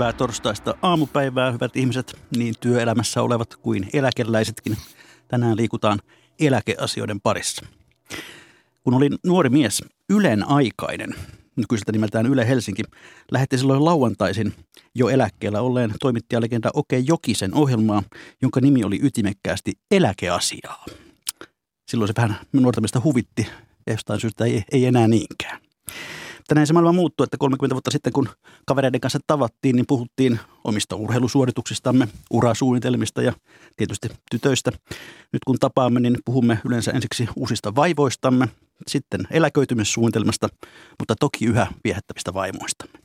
Hyvää torstaista aamupäivää, hyvät ihmiset, niin työelämässä olevat kuin eläkeläisetkin. Tänään liikutaan eläkeasioiden parissa. Kun olin nuori mies, Ylen aikainen, nykyiseltä nimeltään Yle Helsinki, lähetti silloin lauantaisin jo eläkkeellä olleen toimittajalegenda Oke Jokisen ohjelmaa, jonka nimi oli ytimekkäästi Eläkeasiaa. Silloin se vähän nuortamista huvitti, jostain syystä ei, ei enää niinkään. Mutta näin se maailma muuttui, että 30 vuotta sitten kun kavereiden kanssa tavattiin, niin puhuttiin omista urheilusuorituksistamme, urasuunnitelmista ja tietysti tytöistä. Nyt kun tapaamme, niin puhumme yleensä ensiksi uusista vaivoistamme, sitten eläköitymissuunnitelmasta, mutta toki yhä viehättävistä vaimoistamme.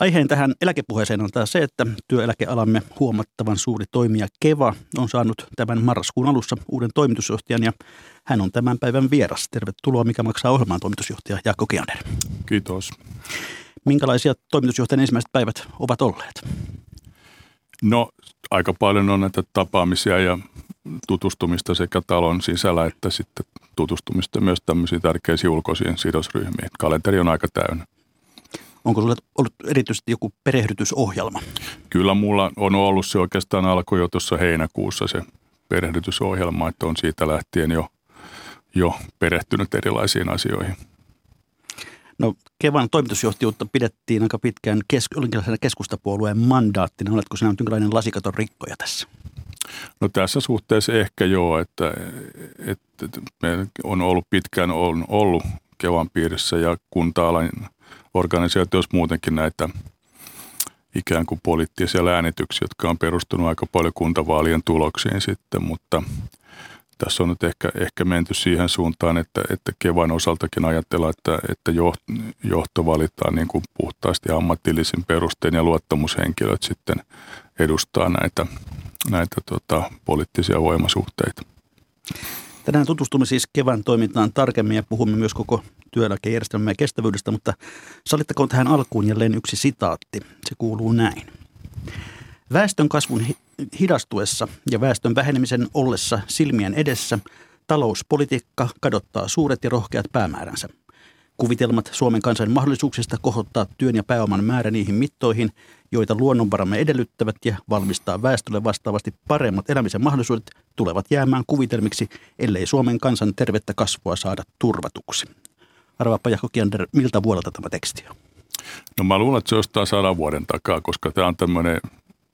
Aiheen tähän eläkepuheeseen on taas se, että työeläkealamme huomattavan suuri toimija Keva on saanut tämän marraskuun alussa uuden toimitusjohtajan ja hän on tämän päivän vieras. Tervetuloa, mikä maksaa ohjelmaan toimitusjohtaja Jaakko Kiander. Kiitos. Minkälaisia toimitusjohtajan ensimmäiset päivät ovat olleet? No aika paljon on näitä tapaamisia ja tutustumista sekä talon sisällä että sitten tutustumista myös tämmöisiin tärkeisiin ulkoisiin sidosryhmiin. Kalenteri on aika täynnä. Onko sinulla ollut erityisesti joku perehdytysohjelma? Kyllä mulla on ollut se oikeastaan alkoi jo tuossa heinäkuussa se perehdytysohjelma, että on siitä lähtien jo, jo perehtynyt erilaisiin asioihin. No Kevan toimitusjohtajuutta pidettiin aika pitkään kes- keskustapuolueen mandaattina. Oletko sinä jonkinlainen lasikaton rikkoja tässä? No tässä suhteessa ehkä joo, että, että me on ollut pitkään on ollut Kevan piirissä ja kunta-alan organisaatioissa muutenkin näitä ikään kuin poliittisia äänityksiä, jotka on perustunut aika paljon kuntavaalien tuloksiin sitten, mutta tässä on nyt ehkä, ehkä menty siihen suuntaan, että, että Kevan osaltakin ajatellaan, että, että johto valitaan niin kuin puhtaasti ammatillisin perustein ja luottamushenkilöt sitten edustaa näitä, näitä tota, poliittisia voimasuhteita. Tänään tutustumme siis kevään toimintaan tarkemmin ja puhumme myös koko työeläkejärjestelmän kestävyydestä, mutta sallittakoon tähän alkuun jälleen yksi sitaatti. Se kuuluu näin. Väestön kasvun hidastuessa ja väestön vähenemisen ollessa silmien edessä talouspolitiikka kadottaa suuret ja rohkeat päämääränsä. Kuvitelmat Suomen kansan mahdollisuuksista kohottaa työn ja pääoman määrä niihin mittoihin, joita luonnonvaramme edellyttävät ja valmistaa väestölle vastaavasti paremmat elämisen mahdollisuudet, tulevat jäämään kuvitelmiksi, ellei Suomen kansan tervettä kasvua saada turvatuksi. Arvaappa Jaakko Kiander, miltä vuodelta tämä teksti on? No mä luulen, että se jostain sadan vuoden takaa, koska tämä on tämmöinen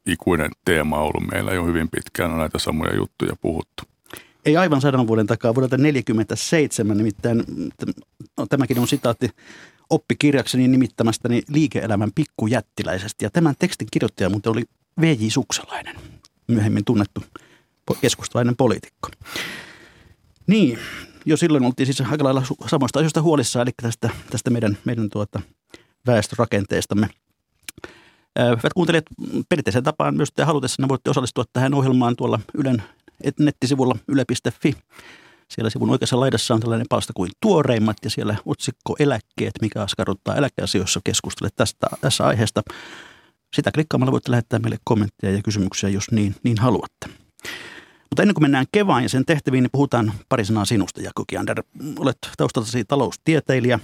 ikuinen teema ollut meillä jo hyvin pitkään, on näitä samoja juttuja puhuttu. Ei aivan sadan vuoden takaa, vuodelta 1947 nimittäin, no, tämäkin on sitaatti oppikirjakseni nimittämästäni liike-elämän pikkujättiläisestä. Ja tämän tekstin kirjoittaja muuten oli V.J. Sukselainen, myöhemmin tunnettu keskustalainen poliitikko. Niin, jo silloin oltiin siis aika lailla samoista asioista huolissaan, eli tästä, tästä meidän, meidän tuota väestörakenteestamme. Hyvät kuuntelijat, perinteisen tapaan myös te halutessanne voitte osallistua tähän ohjelmaan tuolla Ylen nettisivulla yle.fi. Siellä sivun oikeassa laidassa on tällainen palsta kuin tuoreimmat ja siellä otsikko eläkkeet, mikä askarruttaa eläkeasioissa keskustele tästä, tässä aiheesta. Sitä klikkaamalla voitte lähettää meille kommentteja ja kysymyksiä, jos niin, niin haluatte. Mutta ennen kuin mennään kevään ja sen tehtäviin, niin puhutaan pari sanaa sinusta, Jaakko Kiander. Olet taustaltasi taloustieteilijä,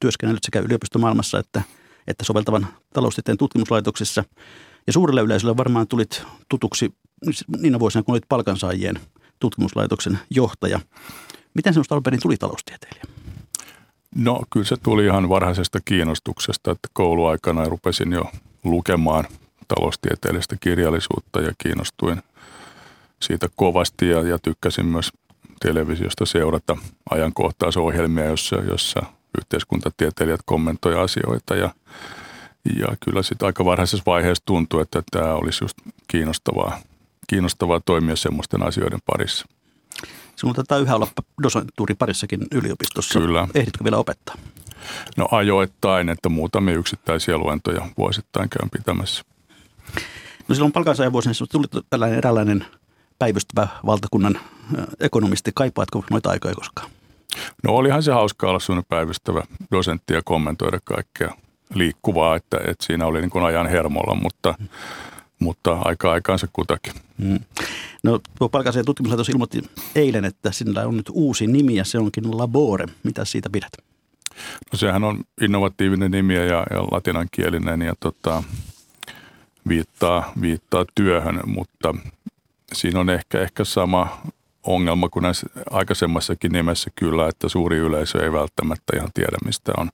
työskennellyt sekä yliopistomaailmassa että, että soveltavan taloustieteen tutkimuslaitoksissa. Ja suurelle yleisölle varmaan tulit tutuksi niinä vuosina, kun olit palkansaajien tutkimuslaitoksen johtaja. Miten sinusta alun tuli taloustieteilijä? No kyllä se tuli ihan varhaisesta kiinnostuksesta, että kouluaikana rupesin jo lukemaan taloustieteellistä kirjallisuutta ja kiinnostuin siitä kovasti ja, ja tykkäsin myös televisiosta seurata ajankohtaisohjelmia, jossa, jossa yhteiskuntatieteilijät kommentoivat asioita ja, ja kyllä sitten aika varhaisessa vaiheessa tuntui, että tämä olisi just kiinnostavaa, kiinnostavaa toimia semmoisten asioiden parissa. Sinulla taitaa yhä olla dosentuuri parissakin yliopistossa. Kyllä. Ehditkö vielä opettaa? No ajoittain, että muutamia yksittäisiä luentoja vuosittain käyn pitämässä. No silloin palkansaajan vuosina tuli tällainen eräänlainen päivystävä valtakunnan ekonomisti. Kaipaatko noita aikoja koskaan? No olihan se hauska olla sellainen päivystävä dosentti ja kommentoida kaikkea liikkuvaa, että, että siinä oli niin kuin ajan hermolla, mutta, mm. mutta aika aikaansa kutakin. Mm. No tuo palkansaajien tutkimuslaitos ilmoitti eilen, että sillä on nyt uusi nimi ja se onkin Labore. Mitä siitä pidät? No sehän on innovatiivinen nimi ja, ja latinankielinen ja tota, viittaa, viittaa työhön, mutta siinä on ehkä, ehkä sama ongelma kuin näissä aikaisemmassakin nimessä kyllä, että suuri yleisö ei välttämättä ihan tiedä, mistä on,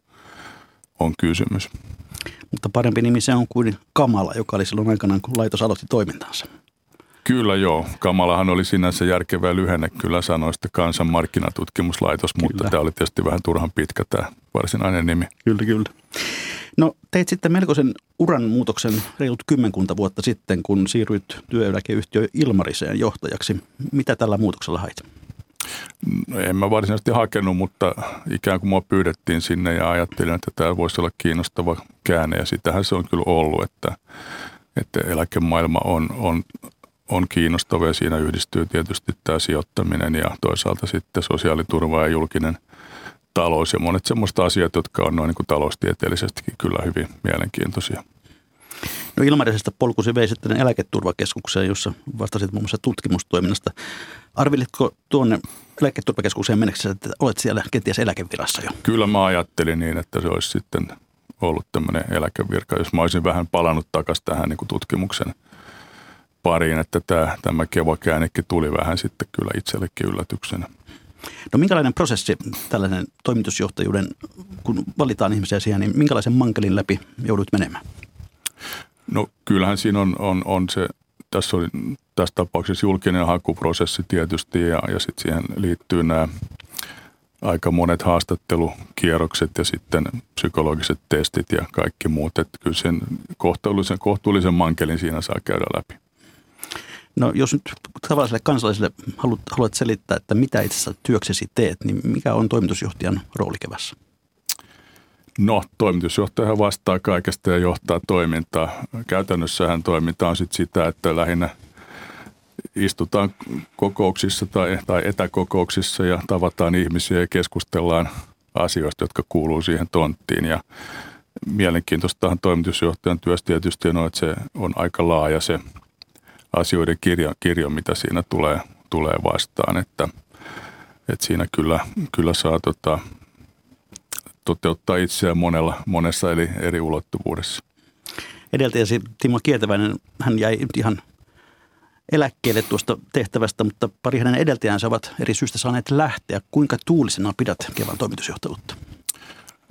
on kysymys. Mutta parempi nimi se on kuin Kamala, joka oli silloin aikanaan, kun laitos aloitti toimintansa. Kyllä joo. Kamalahan oli sinänsä järkevä lyhenne kyllä sanoista kansan markkinatutkimuslaitos, kyllä. mutta tämä oli tietysti vähän turhan pitkä tämä varsinainen nimi. Kyllä, kyllä. No teit sitten melkoisen uran muutoksen reilut kymmenkunta vuotta sitten, kun siirryit työeläkeyhtiö Ilmariseen johtajaksi. Mitä tällä muutoksella hait? No, en mä varsinaisesti hakenut, mutta ikään kuin mua pyydettiin sinne ja ajattelin, että tämä voisi olla kiinnostava käänne ja sitähän se on kyllä ollut, että, että eläkemaailma on, on, on kiinnostava ja siinä yhdistyy tietysti tämä sijoittaminen ja toisaalta sitten sosiaaliturva ja julkinen – talous ja monet semmoiset asiat, jotka on noin niin kuin taloustieteellisestikin kyllä hyvin mielenkiintoisia. No Ilmarisesta polkusi vei sitten eläketurvakeskukseen, jossa vastasit muun muassa tutkimustoiminnasta. Arvilitko tuonne eläketurvakeskukseen menneksessä, että olet siellä kenties eläkevirassa jo? Kyllä mä ajattelin niin, että se olisi sitten ollut tämmöinen eläkevirka, jos mä olisin vähän palannut takaisin tähän niin kuin tutkimuksen pariin, että tämä, tämä kevakäännekin tuli vähän sitten kyllä itsellekin yllätyksenä. No minkälainen prosessi tällainen toimitusjohtajuuden, kun valitaan ihmisiä siihen, niin minkälaisen mankelin läpi joudut menemään? No kyllähän siinä on, on, on se, tässä oli tässä tapauksessa julkinen hakuprosessi tietysti ja, ja sitten siihen liittyy nämä aika monet haastattelukierrokset ja sitten psykologiset testit ja kaikki muut. Että kyllä sen kohtuullisen, kohtuullisen mankelin siinä saa käydä läpi. No jos nyt tavalliselle kansalaiselle haluat, haluat selittää, että mitä itse asiassa työksesi teet, niin mikä on toimitusjohtajan rooli kevässä? No, toimitusjohtaja vastaa kaikesta ja johtaa toimintaa. Käytännössähän toiminta on sit sitä, että lähinnä istutaan kokouksissa tai, tai etäkokouksissa ja tavataan ihmisiä ja keskustellaan asioista, jotka kuuluu siihen tonttiin. Ja mielenkiintoistahan toimitusjohtajan työstä tietysti on, että se on aika laaja se asioiden kirjo, kirjo mitä siinä tulee, tulee vastaan, että, että siinä kyllä, kyllä saa tota, toteuttaa itseään monella, monessa eri, eri ulottuvuudessa. Edeltäjäsi Timo Kietäväinen, hän jäi ihan eläkkeelle tuosta tehtävästä, mutta pari hänen edeltäjänsä ovat eri syistä saaneet lähteä. Kuinka tuulisena pidät Kevan toimitusjohtajuutta?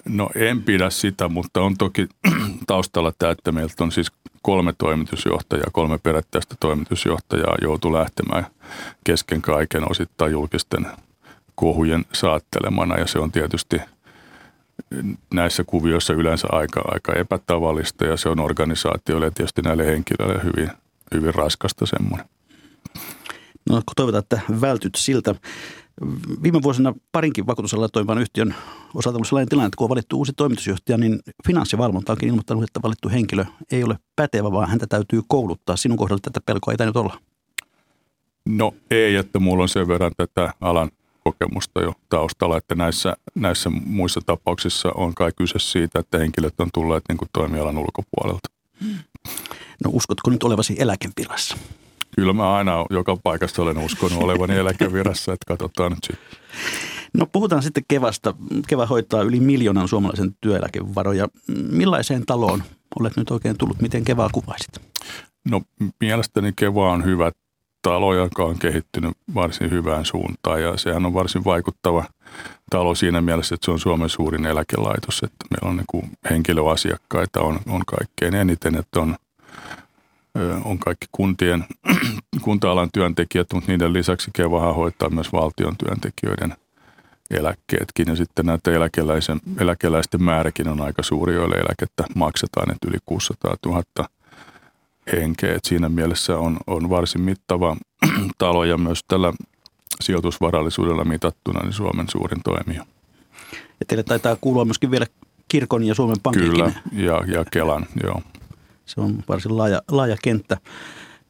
No en pidä sitä, mutta on toki taustalla tämä, että meiltä on siis kolme toimitusjohtajaa, kolme perättäistä toimitusjohtajaa joutu lähtemään kesken kaiken osittain julkisten kohujen saattelemana ja se on tietysti näissä kuvioissa yleensä aika, aika epätavallista ja se on organisaatioille ja tietysti näille henkilöille hyvin, hyvin raskasta semmoinen. No toivotaan, että vältyt siltä. Viime vuosina parinkin vakuutusalalla toimivan yhtiön osalta on sellainen tilanne, että kun on valittu uusi toimitusjohtaja, niin finanssivalvonta onkin ilmoittanut, että valittu henkilö ei ole pätevä, vaan häntä täytyy kouluttaa. Sinun kohdalla tätä pelkoa ei tainnut olla. No ei, että mulla on sen verran tätä alan kokemusta jo taustalla, että näissä, näissä muissa tapauksissa on kai kyse siitä, että henkilöt on tulleet niin kuin toimialan ulkopuolelta. No uskotko nyt olevasi eläkevirassa? Kyllä mä aina joka paikassa olen uskonut olevani eläkevirassa, että katsotaan nyt sitten. No puhutaan sitten Kevasta. Keva hoitaa yli miljoonan suomalaisen työeläkevaroja. Millaiseen taloon olet nyt oikein tullut? Miten Kevaa kuvaisit? No mielestäni Keva on hyvä talo, joka on kehittynyt varsin hyvään suuntaan ja sehän on varsin vaikuttava talo siinä mielessä, että se on Suomen suurin eläkelaitos, että meillä on niin kuin henkilöasiakkaita on, on kaikkein eniten, että on – on kaikki kuntien, kunta-alan työntekijät, mutta niiden lisäksi Kevahan hoitaa myös valtion työntekijöiden eläkkeetkin. Ja sitten näitä eläkeläisen, eläkeläisten määräkin on aika suuri, joille eläkettä maksetaan, että yli 600 000 henkeä. Et siinä mielessä on, on varsin mittava talo ja myös tällä sijoitusvarallisuudella mitattuna niin Suomen suurin toimija. Ja teille taitaa kuulua myöskin vielä kirkon ja Suomen Pankin. Kyllä, ja, ja Kelan, joo. Se on varsin laaja, laaja kenttä.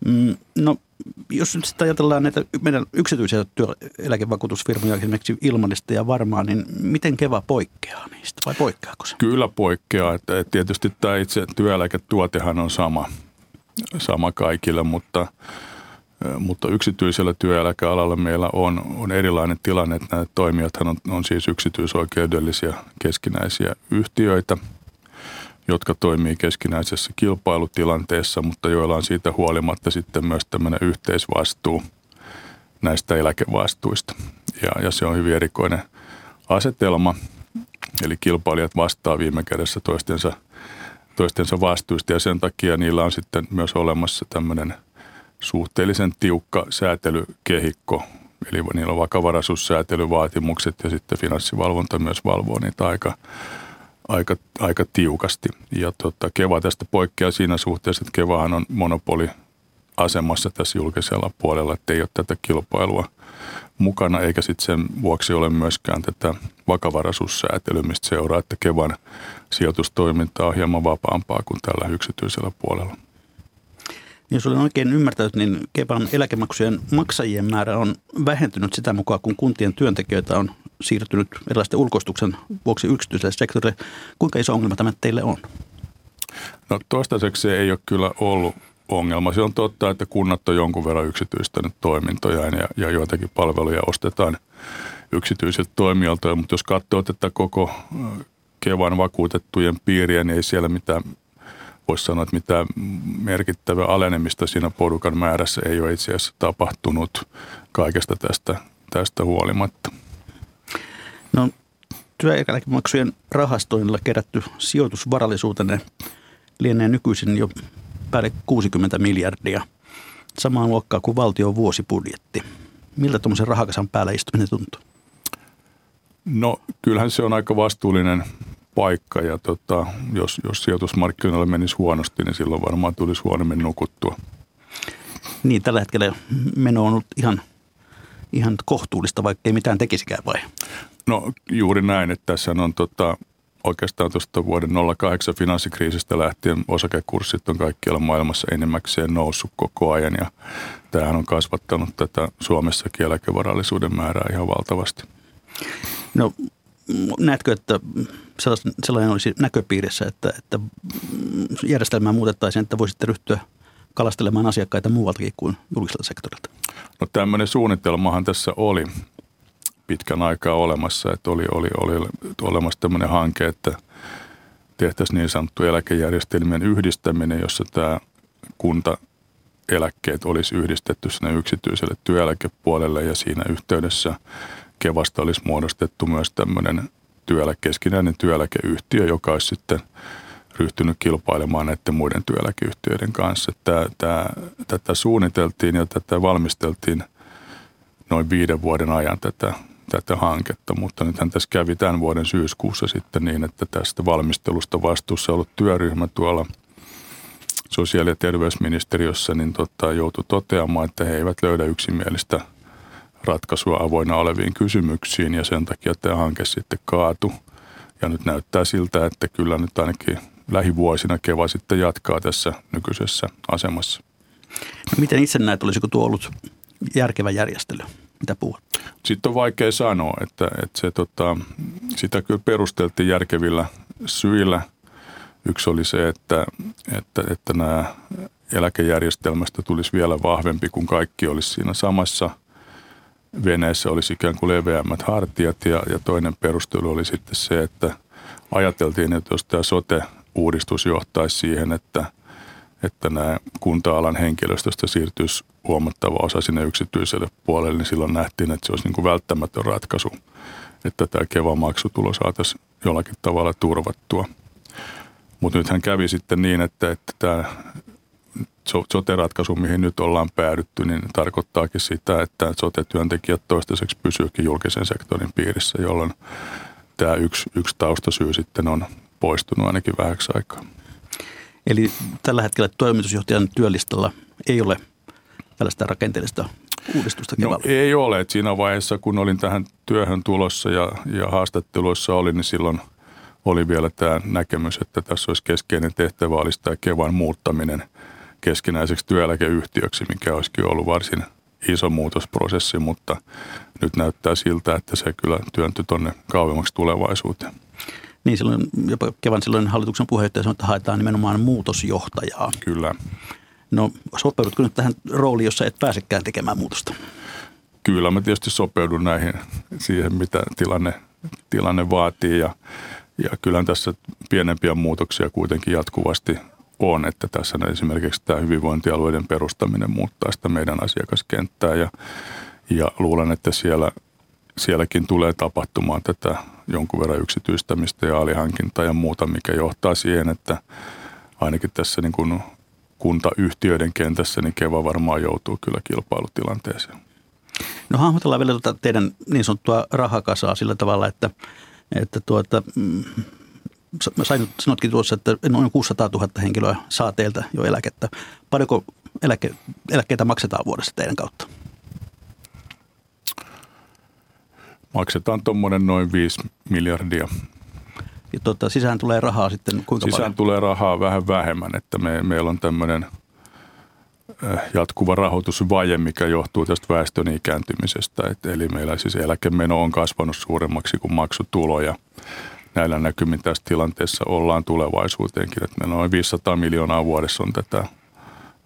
Mm, no, jos nyt sitten ajatellaan näitä meidän yksityisiä työeläkevakuutusfirmoja, esimerkiksi Ilmanista ja Varmaa, niin miten Keva poikkeaa niistä vai poikkeaako se? Kyllä poikkeaa. Että tietysti tämä itse työeläketuotehan on sama, sama kaikille, mutta mutta yksityisellä työeläkealalla meillä on, on erilainen tilanne, nämä toimijathan on, on siis yksityisoikeudellisia keskinäisiä yhtiöitä, jotka toimii keskinäisessä kilpailutilanteessa, mutta joilla on siitä huolimatta sitten myös tämmöinen yhteisvastuu näistä eläkevastuista. Ja, ja se on hyvin erikoinen asetelma, eli kilpailijat vastaa viime kädessä toistensa, toistensa vastuista ja sen takia niillä on sitten myös olemassa tämmöinen – suhteellisen tiukka säätelykehikko, eli niillä on vakavaraisuussäätelyvaatimukset ja sitten finanssivalvonta myös valvoo niitä aika, aika, aika tiukasti. Ja tota, Keva tästä poikkeaa siinä suhteessa, että Kevahan on monopoli asemassa tässä julkisella puolella, että ei ole tätä kilpailua mukana, eikä sitten sen vuoksi ole myöskään tätä vakavaraisuussäätelyä, mistä seuraa, että Kevan sijoitustoiminta on hieman vapaampaa kuin tällä yksityisellä puolella. Jos olen oikein ymmärtänyt, niin Kepan eläkemaksujen maksajien määrä on vähentynyt sitä mukaan, kun kuntien työntekijöitä on siirtynyt erilaisten ulkoistuksen vuoksi yksityiselle sektorille. Kuinka iso ongelma tämä teille on? No toistaiseksi se ei ole kyllä ollut ongelma. Se on totta, että kunnat on jonkun verran yksityistänyt toimintoja ja, ja joitakin palveluja ostetaan yksityisiltä toimijoilta, mutta jos katsoo tätä koko Kevan vakuutettujen piiriä, niin ei siellä mitään voisi sanoa, että mitään merkittävää alenemista siinä porukan määrässä ei ole itse asiassa tapahtunut kaikesta tästä, tästä huolimatta. No työeläkemaksujen rahastoinnilla kerätty sijoitusvarallisuutenne lienee nykyisin jo päälle 60 miljardia. Samaa luokkaa kuin valtion vuosibudjetti. Miltä tuommoisen rahakasan päällä istuminen tuntuu? No kyllähän se on aika vastuullinen paikka ja tota, jos, jos sijoitusmarkkinoille menisi huonosti, niin silloin varmaan tulisi huonommin nukuttua. Niin, tällä hetkellä meno on ollut ihan, ihan kohtuullista, vaikka ei mitään tekisikään vai? No juuri näin, että tässä on tota, oikeastaan tuosta vuoden 08 finanssikriisistä lähtien osakekurssit on kaikkialla maailmassa enimmäkseen noussut koko ajan ja tämähän on kasvattanut tätä Suomessakin eläkevarallisuuden määrää ihan valtavasti. No näetkö, että sellainen olisi näköpiirissä, että, että järjestelmää muutettaisiin, että voisitte ryhtyä kalastelemaan asiakkaita muualtakin kuin julkiselta sektorilta? No tämmöinen suunnitelmahan tässä oli pitkän aikaa olemassa, että oli, oli, oli olemassa tämmöinen hanke, että tehtäisiin niin sanottu eläkejärjestelmien yhdistäminen, jossa tämä kunta eläkkeet olisi yhdistetty sinne yksityiselle työeläkepuolelle ja siinä yhteydessä Kevasta olisi muodostettu myös tämmöinen työeläke, keskinäinen työeläkeyhtiö, joka olisi sitten ryhtynyt kilpailemaan näiden muiden työeläkeyhtiöiden kanssa. Tämä, tämä, tätä suunniteltiin ja tätä valmisteltiin noin viiden vuoden ajan tätä, tätä hanketta, mutta nythän tässä kävi tämän vuoden syyskuussa sitten niin, että tästä valmistelusta vastuussa ollut työryhmä tuolla sosiaali- ja terveysministeriössä niin tota, joutui toteamaan, että he eivät löydä yksimielistä – ratkaisua avoinna oleviin kysymyksiin ja sen takia tämä hanke sitten kaatu. Ja nyt näyttää siltä, että kyllä nyt ainakin lähivuosina Keva sitten jatkaa tässä nykyisessä asemassa. No miten itse näet, olisiko tuo ollut järkevä järjestely? Mitä puhut? Sitten on vaikea sanoa, että, että se, tota, sitä kyllä perusteltiin järkevillä syillä. Yksi oli se, että, että, että nämä eläkejärjestelmästä tulisi vielä vahvempi, kun kaikki olisi siinä samassa – veneessä olisi ikään kuin leveämmät hartiat ja, ja toinen perustelu oli sitten se, että ajateltiin, että jos tämä sote-uudistus johtaisi siihen, että, että nämä kunta-alan henkilöstöstä siirtyisi huomattava osa sinne yksityiselle puolelle, niin silloin nähtiin, että se olisi niin kuin välttämätön ratkaisu, että tämä Keva-maksutulo saataisiin jollakin tavalla turvattua. Mutta nythän kävi sitten niin, että, että tämä sote-ratkaisu, mihin nyt ollaan päädytty, niin tarkoittaakin sitä, että sote-työntekijät toistaiseksi pysyykin julkisen sektorin piirissä, jolloin tämä yksi, yksi taustasyy sitten on poistunut ainakin vähäksi aikaa. Eli tällä hetkellä toimitusjohtajan työllistalla ei ole tällaista rakenteellista uudistusta No, ei ole. Et siinä vaiheessa, kun olin tähän työhön tulossa ja, ja haastatteluissa oli, niin silloin oli vielä tämä näkemys, että tässä olisi keskeinen tehtävä olisi tämä Kevan muuttaminen – keskinäiseksi työeläkeyhtiöksi, mikä olisikin ollut varsin iso muutosprosessi, mutta nyt näyttää siltä, että se kyllä työntyi tuonne kauemmaksi tulevaisuuteen. Niin silloin jopa kevään silloin hallituksen puheenjohtaja sanoi, että haetaan nimenomaan muutosjohtajaa. Kyllä. No sopeudutko nyt tähän rooliin, jossa et pääsekään tekemään muutosta? Kyllä mä tietysti sopeudun näihin siihen, mitä tilanne, tilanne vaatii ja, ja kyllä tässä pienempiä muutoksia kuitenkin jatkuvasti on, että tässä esimerkiksi tämä hyvinvointialueiden perustaminen muuttaa sitä meidän asiakaskenttää ja, ja luulen, että siellä, sielläkin tulee tapahtumaan tätä jonkun verran yksityistämistä ja alihankintaa ja muuta, mikä johtaa siihen, että ainakin tässä niin kuin kuntayhtiöiden kentässä, niin Keva varmaan joutuu kyllä kilpailutilanteeseen. No hahmotellaan vielä tuota teidän niin sanottua rahakasaa sillä tavalla, että, että tuota, mm, sain, sanotkin tuossa, että noin 600 000 henkilöä saa teiltä jo eläkettä. Paljonko eläke, eläkkeitä maksetaan vuodessa teidän kautta? Maksetaan tuommoinen noin 5 miljardia. Ja tuota, sisään tulee rahaa sitten kuinka sisään paljon? tulee rahaa vähän vähemmän, että me, meillä on tämmöinen äh, jatkuva rahoitusvaje, mikä johtuu tästä väestön ikääntymisestä. Et, eli meillä siis eläkemeno on kasvanut suuremmaksi kuin maksutuloja näillä näkymin tässä tilanteessa ollaan tulevaisuuteenkin. Että meillä noin 500 miljoonaa vuodessa on tätä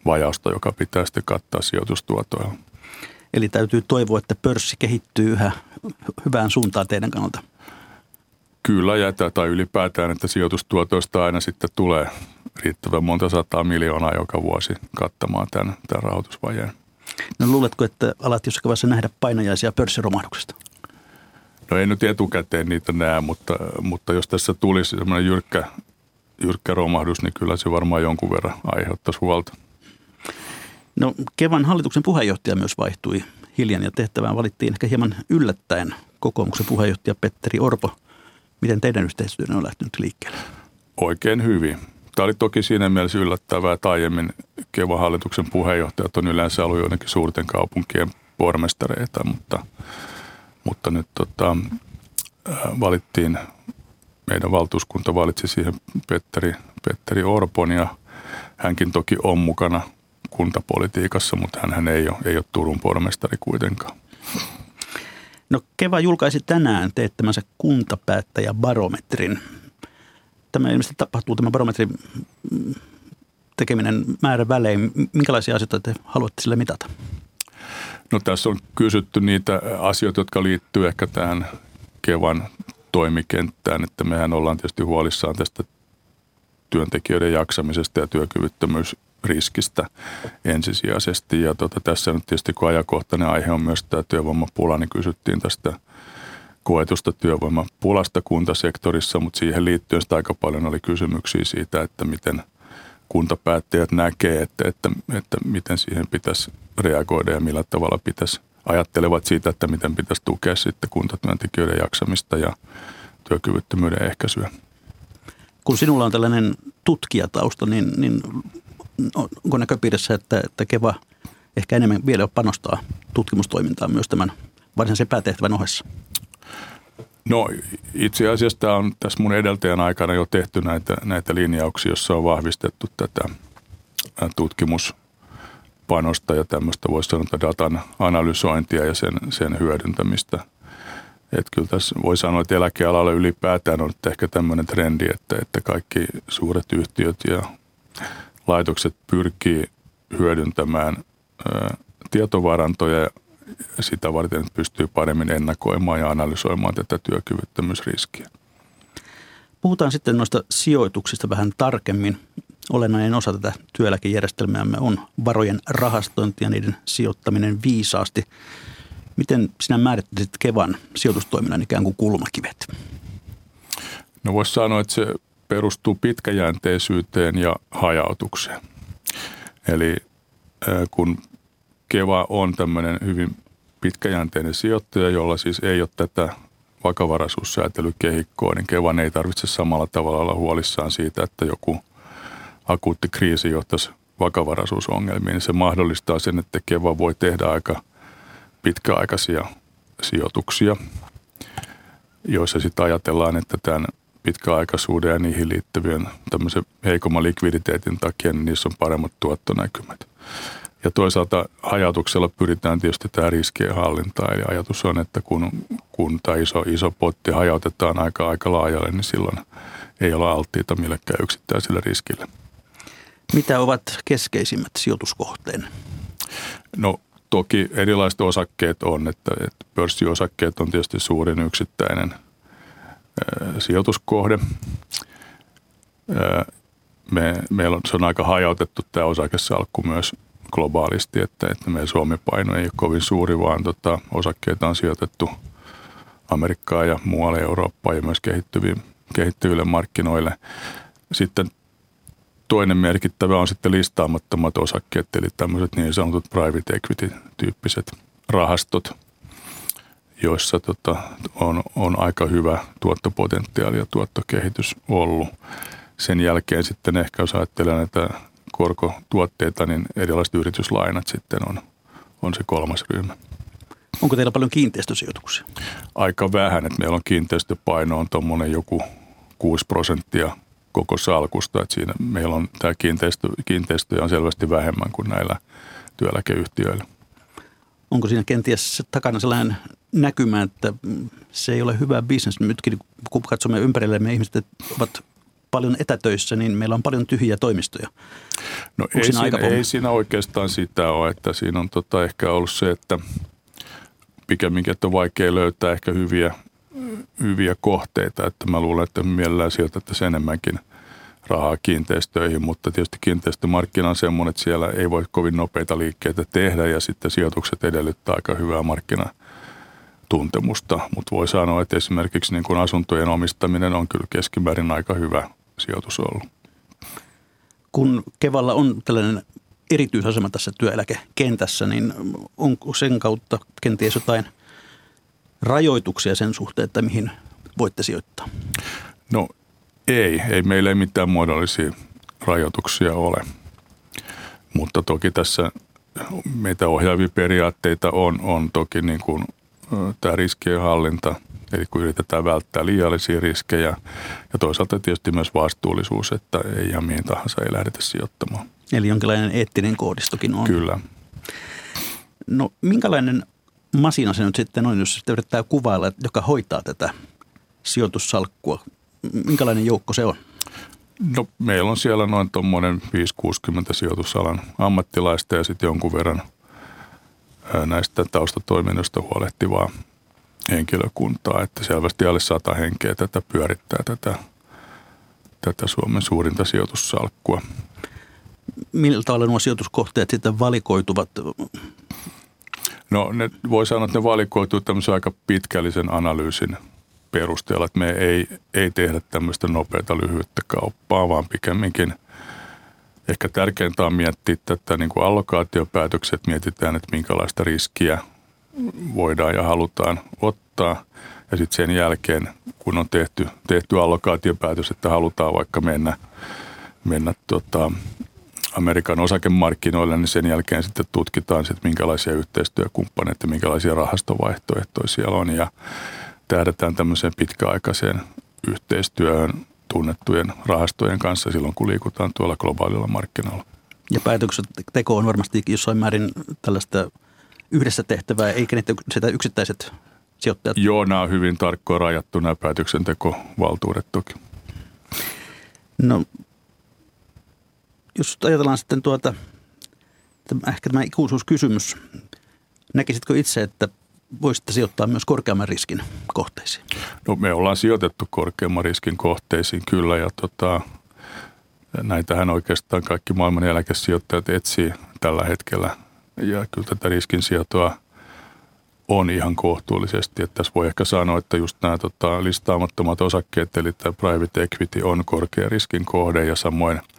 vajausta, joka pitää sitten kattaa sijoitustuotoilla. Eli täytyy toivoa, että pörssi kehittyy yhä hyvään suuntaan teidän kannalta. Kyllä, ja tai ylipäätään, että sijoitustuotoista aina sitten tulee riittävän monta sataa miljoonaa joka vuosi kattamaan tämän, tämän rahoitusvajeen. No luuletko, että alat jossakin vaiheessa nähdä painajaisia pörssiromahduksesta? No ei nyt etukäteen niitä näe, mutta, mutta jos tässä tulisi semmoinen jyrkkä, jyrkkä romahdus, niin kyllä se varmaan jonkun verran aiheuttaisi huolta. No Kevan hallituksen puheenjohtaja myös vaihtui hiljan ja tehtävään valittiin ehkä hieman yllättäen kokoomuksen puheenjohtaja Petteri Orpo. Miten teidän yhteistyönne on lähtenyt liikkeelle? Oikein hyvin. Tämä oli toki siinä mielessä yllättävää, että aiemmin Kevan hallituksen puheenjohtajat on yleensä ollut joidenkin suurten kaupunkien pormestareita, mutta – mutta nyt tota, valittiin, meidän valtuuskunta valitsi siihen Petteri, Petteri Orpon ja hänkin toki on mukana kuntapolitiikassa, mutta hän ei ole, ei ole Turun pormestari kuitenkaan. No Keva julkaisi tänään teettämänsä kuntapäättäjäbarometrin. Tämä ilmeisesti tapahtuu tämä barometrin tekeminen määrä välein. Minkälaisia asioita te haluatte sille mitata? No tässä on kysytty niitä asioita, jotka liittyy ehkä tähän Kevan toimikenttään, että mehän ollaan tietysti huolissaan tästä työntekijöiden jaksamisesta ja työkyvyttömyysriskistä ensisijaisesti. Ja tota, tässä nyt tietysti kun ajankohtainen aihe on myös tämä työvoimapula, niin kysyttiin tästä koetusta työvoimapulasta kuntasektorissa, mutta siihen liittyen sitä aika paljon oli kysymyksiä siitä, että miten kuntapäättäjät näkee, että, että, että miten siihen pitäisi reagoida ja millä tavalla pitäisi, ajattelevat siitä, että miten pitäisi tukea sitten kuntatyöntekijöiden jaksamista ja työkyvyttömyyden ehkäisyä. Kun sinulla on tällainen tutkijatausta, niin, niin onko näköpiirissä, että, että Keva ehkä enemmän vielä panostaa tutkimustoimintaan myös tämän varsinaisen päätehtävän ohessa? No itse asiassa tämä on tässä mun edeltäjän aikana jo tehty näitä, näitä linjauksia, joissa on vahvistettu tätä tutkimus panosta ja tämmöistä voisi sanoa datan analysointia ja sen, sen hyödyntämistä. Että kyllä tässä voi sanoa, että eläkealalla ylipäätään on ehkä tämmöinen trendi, että, että kaikki suuret yhtiöt ja laitokset pyrkii hyödyntämään tietovarantoja sitä varten pystyy paremmin ennakoimaan ja analysoimaan tätä työkyvyttömyysriskiä. Puhutaan sitten noista sijoituksista vähän tarkemmin olennainen osa tätä työeläkejärjestelmäämme on varojen rahastointi ja niiden sijoittaminen viisaasti. Miten sinä määrittäisit Kevan sijoitustoiminnan ikään kuin kulmakivet? No voisi sanoa, että se perustuu pitkäjänteisyyteen ja hajautukseen. Eli kun Keva on tämmöinen hyvin pitkäjänteinen sijoittaja, jolla siis ei ole tätä vakavaraisuussäätelykehikkoa, niin Kevan ei tarvitse samalla tavalla olla huolissaan siitä, että joku – akuutti kriisi johtaisi vakavaraisuusongelmiin, se mahdollistaa sen, että Keva voi tehdä aika pitkäaikaisia sijoituksia, joissa sitten ajatellaan, että tämän pitkäaikaisuuden ja niihin liittyvien tämmöisen heikomman likviditeetin takia, niin niissä on paremmat tuottonäkymät. Ja toisaalta hajautuksella pyritään tietysti tämä riskien hallinta. Eli ajatus on, että kun, kun tämä iso, iso potti hajautetaan aika, aika laajalle, niin silloin ei olla alttiita millekään yksittäiselle riskille. Mitä ovat keskeisimmät sijoituskohteen? No toki erilaiset osakkeet on, että, että pörssiosakkeet on tietysti suurin yksittäinen sijoituskohde. Me, meillä on, se on aika hajautettu tämä osakesalkku myös globaalisti, että, että meidän Suomi-paino ei ole kovin suuri, vaan tota, osakkeita on sijoitettu Amerikkaan ja muualle Eurooppaan ja myös kehittyville markkinoille. Sitten toinen merkittävä on sitten listaamattomat osakkeet, eli tämmöiset niin sanotut private equity-tyyppiset rahastot, joissa tota, on, on aika hyvä tuottopotentiaali ja tuottokehitys ollut. Sen jälkeen sitten ehkä jos ajattelee näitä korkotuotteita, niin erilaiset yrityslainat sitten on, on se kolmas ryhmä. Onko teillä paljon kiinteistösijoituksia? Aika vähän, että meillä on kiinteistöpaino on tuommoinen joku 6 prosenttia koko salkusta. Että siinä meillä on tämä kiinteistö, kiinteistöjä on selvästi vähemmän kuin näillä työeläkeyhtiöillä. Onko siinä kenties takana sellainen näkymä, että se ei ole hyvä bisnes? Nytkin kun katsomme ympärillemme ihmiset ovat paljon etätöissä, niin meillä on paljon tyhjiä toimistoja. No ei siinä, ei siinä oikeastaan sitä ole, että siinä on tota ehkä ollut se, että pikemminkin, että on vaikea löytää ehkä hyviä hyviä kohteita, että mä luulen, että mielellään sijoitettaisiin enemmänkin rahaa kiinteistöihin, mutta tietysti kiinteistömarkkina on semmoinen, että siellä ei voi kovin nopeita liikkeitä tehdä. Ja sitten sijoitukset edellyttää aika hyvää markkinatuntemusta, mutta voi sanoa, että esimerkiksi niin kuin asuntojen omistaminen on kyllä keskimäärin aika hyvä sijoitus ollut. Kun Kevalla on tällainen erityisasema tässä työeläkekentässä, niin onko sen kautta kenties jotain – rajoituksia sen suhteen, että mihin voitte sijoittaa? No ei, ei meillä ei mitään muodollisia rajoituksia ole. Mutta toki tässä meitä ohjaavia periaatteita on, on toki niin kuin, tämä riskien hallinta, eli kun yritetään välttää liiallisia riskejä ja toisaalta tietysti myös vastuullisuus, että ei ihan mihin tahansa ei lähdetä sijoittamaan. Eli jonkinlainen eettinen koodistokin on. Kyllä. No minkälainen masina se nyt sitten on, jos sitä yrittää kuvailla, joka hoitaa tätä sijoitussalkkua? Minkälainen joukko se on? No, meillä on siellä noin tuommoinen 5-60 sijoitusalan ammattilaista ja sitten jonkun verran näistä taustatoiminnoista huolehtivaa henkilökuntaa, että selvästi alle sata henkeä tätä pyörittää tätä, tätä Suomen suurinta sijoitussalkkua. Millä tavalla nuo sijoituskohteet sitten valikoituvat? No ne, voi sanoa, että ne valikoituu tämmöisen aika pitkällisen analyysin perusteella, että me ei, ei tehdä tämmöistä nopeata lyhyttä kauppaa, vaan pikemminkin ehkä tärkeintä on miettiä tätä niin kuin allokaatiopäätökset, mietitään, että minkälaista riskiä voidaan ja halutaan ottaa. Ja sitten sen jälkeen, kun on tehty, tehty allokaatiopäätös, että halutaan vaikka mennä, mennä tota, Amerikan osakemarkkinoille, niin sen jälkeen sitten tutkitaan, sitten, minkälaisia yhteistyökumppaneita, minkälaisia rahastovaihtoehtoja siellä on ja tähdätään tämmöiseen pitkäaikaiseen yhteistyöhön tunnettujen rahastojen kanssa silloin, kun liikutaan tuolla globaalilla markkinoilla. Ja päätökset teko on varmasti jossain määrin tällaista yhdessä tehtävää, eikä niitä sitä yksittäiset sijoittajat? Joo, nämä on hyvin tarkkoja rajattu nämä päätöksentekovaltuudet toki. No jos ajatellaan sitten tuota, ehkä tämä ikuisuuskysymys, näkisitkö itse, että voisitte sijoittaa myös korkeamman riskin kohteisiin? No me ollaan sijoitettu korkeamman riskin kohteisiin kyllä ja tota, näitähän oikeastaan kaikki maailman eläkesijoittajat etsii tällä hetkellä. Ja kyllä tätä riskin sijoitoa on ihan kohtuullisesti. Että tässä voi ehkä sanoa, että just nämä tota, listaamattomat osakkeet, eli tämä private equity on korkean riskin kohde ja samoin –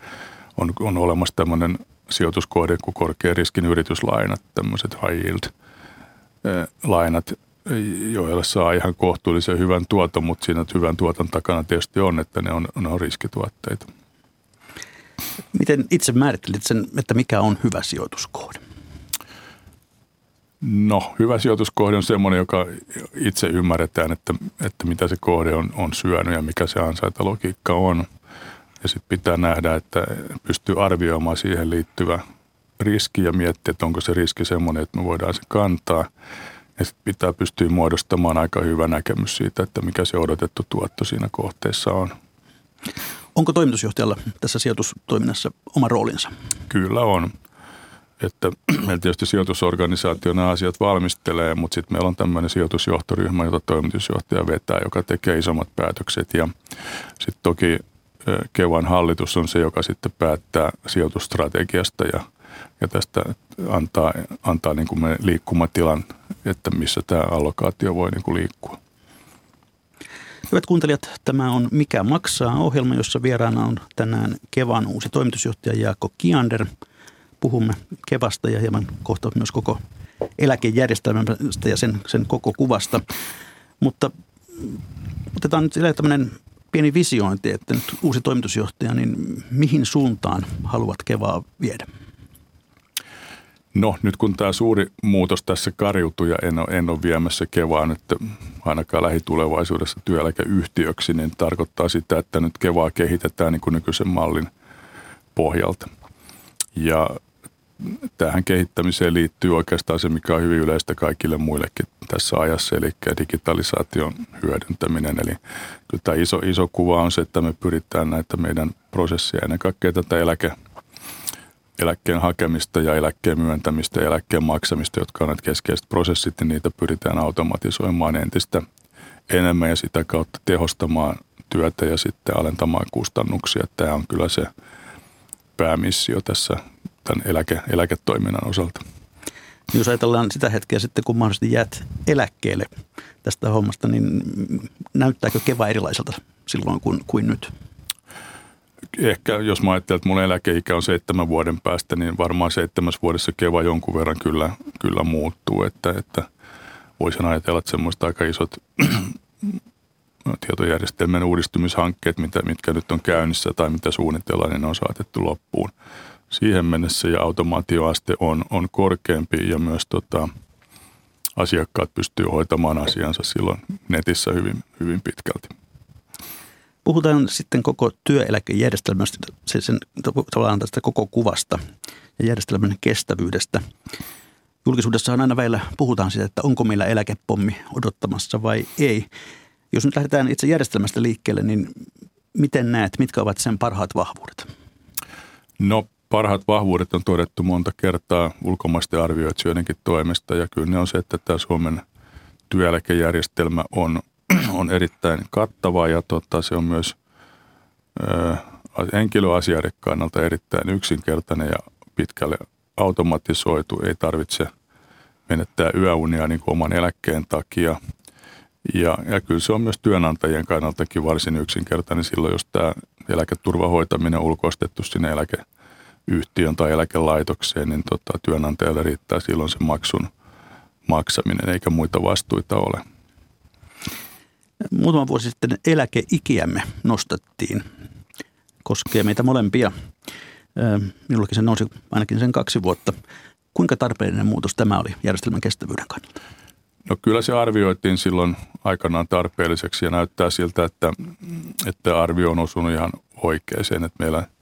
on, on olemassa tämmöinen sijoituskohde kuin korkean riskin yrityslainat, tämmöiset high yield lainat, joilla saa ihan kohtuullisen hyvän tuoton, mutta siinä hyvän tuoton takana tietysti on, että ne on, ne on riskituotteita. Miten itse määrittelit sen, että mikä on hyvä sijoituskohde? No, hyvä sijoituskohde on semmoinen, joka itse ymmärretään, että, että mitä se kohde on, on syönyt ja mikä se ansaintalogiikka on – ja sitten pitää nähdä, että pystyy arvioimaan siihen liittyvä riski ja miettiä, että onko se riski semmoinen, että me voidaan se kantaa. Ja sitten pitää pystyä muodostamaan aika hyvä näkemys siitä, että mikä se odotettu tuotto siinä kohteessa on. Onko toimitusjohtajalla tässä sijoitustoiminnassa oma roolinsa? Kyllä on. Että meillä tietysti sijoitusorganisaatio nämä asiat valmistelee, mutta sitten meillä on tämmöinen sijoitusjohtoryhmä, jota toimitusjohtaja vetää, joka tekee isommat päätökset. Ja sitten toki Kevan hallitus on se, joka sitten päättää sijoitusstrategiasta ja, ja tästä antaa, antaa niin kuin me liikkumatilan, että missä tämä allokaatio voi niin kuin liikkua. Hyvät kuuntelijat, tämä on Mikä maksaa ohjelma, jossa vieraana on tänään Kevan uusi toimitusjohtaja Jaakko Kiander. Puhumme Kevasta ja hieman kohta myös koko eläkejärjestelmästä ja sen, sen koko kuvasta. Mutta otetaan nyt tämmöinen pieni visiointi, että nyt uusi toimitusjohtaja, niin mihin suuntaan haluat Kevaa viedä? No nyt kun tämä suuri muutos tässä kariutuu ja en ole, en ole viemässä Kevaa nyt ainakaan lähitulevaisuudessa työeläkeyhtiöksi, niin tarkoittaa sitä, että nyt Kevaa kehitetään niin kuin nykyisen mallin pohjalta. Ja tähän kehittämiseen liittyy oikeastaan se, mikä on hyvin yleistä kaikille muillekin tässä ajassa, eli digitalisaation hyödyntäminen. Eli kyllä tämä iso, iso kuva on se, että me pyritään näitä meidän prosesseja, ennen kaikkea tätä eläke, eläkkeen hakemista ja eläkkeen myöntämistä ja eläkkeen maksamista, jotka näitä keskeiset prosessit, niin niitä pyritään automatisoimaan entistä enemmän ja sitä kautta tehostamaan työtä ja sitten alentamaan kustannuksia. Tämä on kyllä se päämissio tässä tämän eläke, eläketoiminnan osalta. Jos ajatellaan sitä hetkeä sitten, kun mahdollisesti jäät eläkkeelle tästä hommasta, niin näyttääkö Keva erilaiselta silloin kuin, kuin nyt? Ehkä jos mä ajattelen, että mun eläkeikä on seitsemän vuoden päästä, niin varmaan seitsemässä vuodessa Keva jonkun verran kyllä, kyllä muuttuu. Että, että voisin ajatella, että semmoista aika isot tietojärjestelmien uudistumishankkeet, mitä, mitkä nyt on käynnissä tai mitä suunnitellaan, niin ne on saatettu loppuun siihen mennessä ja automaatioaste on, on korkeampi ja myös tota, asiakkaat pystyy hoitamaan asiansa silloin netissä hyvin, hyvin pitkälti. Puhutaan sitten koko työeläkejärjestelmästä, sen, tavallaan tästä koko kuvasta ja järjestelmän kestävyydestä. Julkisuudessahan aina välillä puhutaan siitä, että onko meillä eläkepommi odottamassa vai ei. Jos nyt lähdetään itse järjestelmästä liikkeelle, niin miten näet, mitkä ovat sen parhaat vahvuudet? No parhaat vahvuudet on todettu monta kertaa ulkomaisten arvioitsijoidenkin toimesta ja kyllä ne on se, että tämä Suomen työeläkejärjestelmä on, on erittäin kattava ja tota, se on myös ö, henkilöasiaiden kannalta erittäin yksinkertainen ja pitkälle automatisoitu. Ei tarvitse menettää yöunia niin kuin oman eläkkeen takia. Ja, ja kyllä se on myös työnantajien kannaltakin varsin yksinkertainen silloin, jos tämä eläketurvan hoitaminen on ulkoistettu sinne eläke yhtiön tai eläkelaitokseen, niin tota, työnantajalle riittää silloin se maksun maksaminen, eikä muita vastuita ole. Muutama vuosi sitten eläkeikiämme nostettiin. Koskee meitä molempia. Minullakin se nousi ainakin sen kaksi vuotta. Kuinka tarpeellinen muutos tämä oli järjestelmän kestävyyden kannalta? No kyllä se arvioitiin silloin aikanaan tarpeelliseksi ja näyttää siltä, että, että arvio on osunut ihan oikeeseen, että meillä –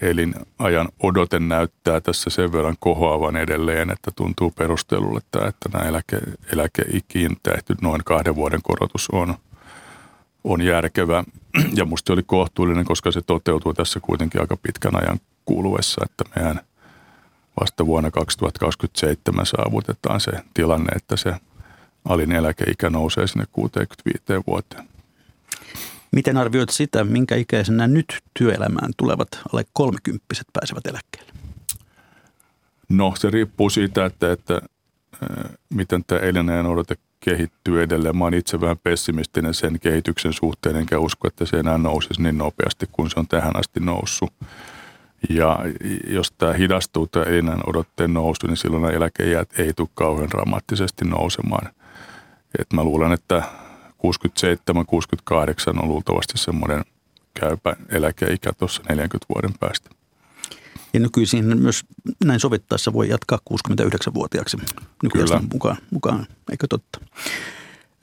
elinajan odote näyttää tässä sen verran kohoavan edelleen, että tuntuu perustelulle, että, että nämä eläke, eläkeikiin tehty noin kahden vuoden korotus on, on järkevä. Ja musta oli kohtuullinen, koska se toteutuu tässä kuitenkin aika pitkän ajan kuluessa, että mehän vasta vuonna 2027 saavutetaan se tilanne, että se alin eläkeikä nousee sinne 65 vuoteen. Miten arvioit sitä, minkä ikäisenä nyt työelämään tulevat alle kolmekymppiset pääsevät eläkkeelle? No se riippuu siitä, että, että miten tämä elinajan odote kehittyy edelleen. Mä oon itse vähän pessimistinen sen kehityksen suhteen, enkä usko, että se enää nousisi niin nopeasti kuin se on tähän asti noussut. Ja jos tämä hidastuu, tämä elinajan odotteen nousu, niin silloin eläkeijät ei tule kauhean dramaattisesti nousemaan. Et mä luulen, että 67-68 on luultavasti semmoinen käypä eläkeikä tuossa 40 vuoden päästä. Ja nykyisin myös näin sovittaessa voi jatkaa 69-vuotiaaksi nykyisen mukaan, mukaan, eikö totta?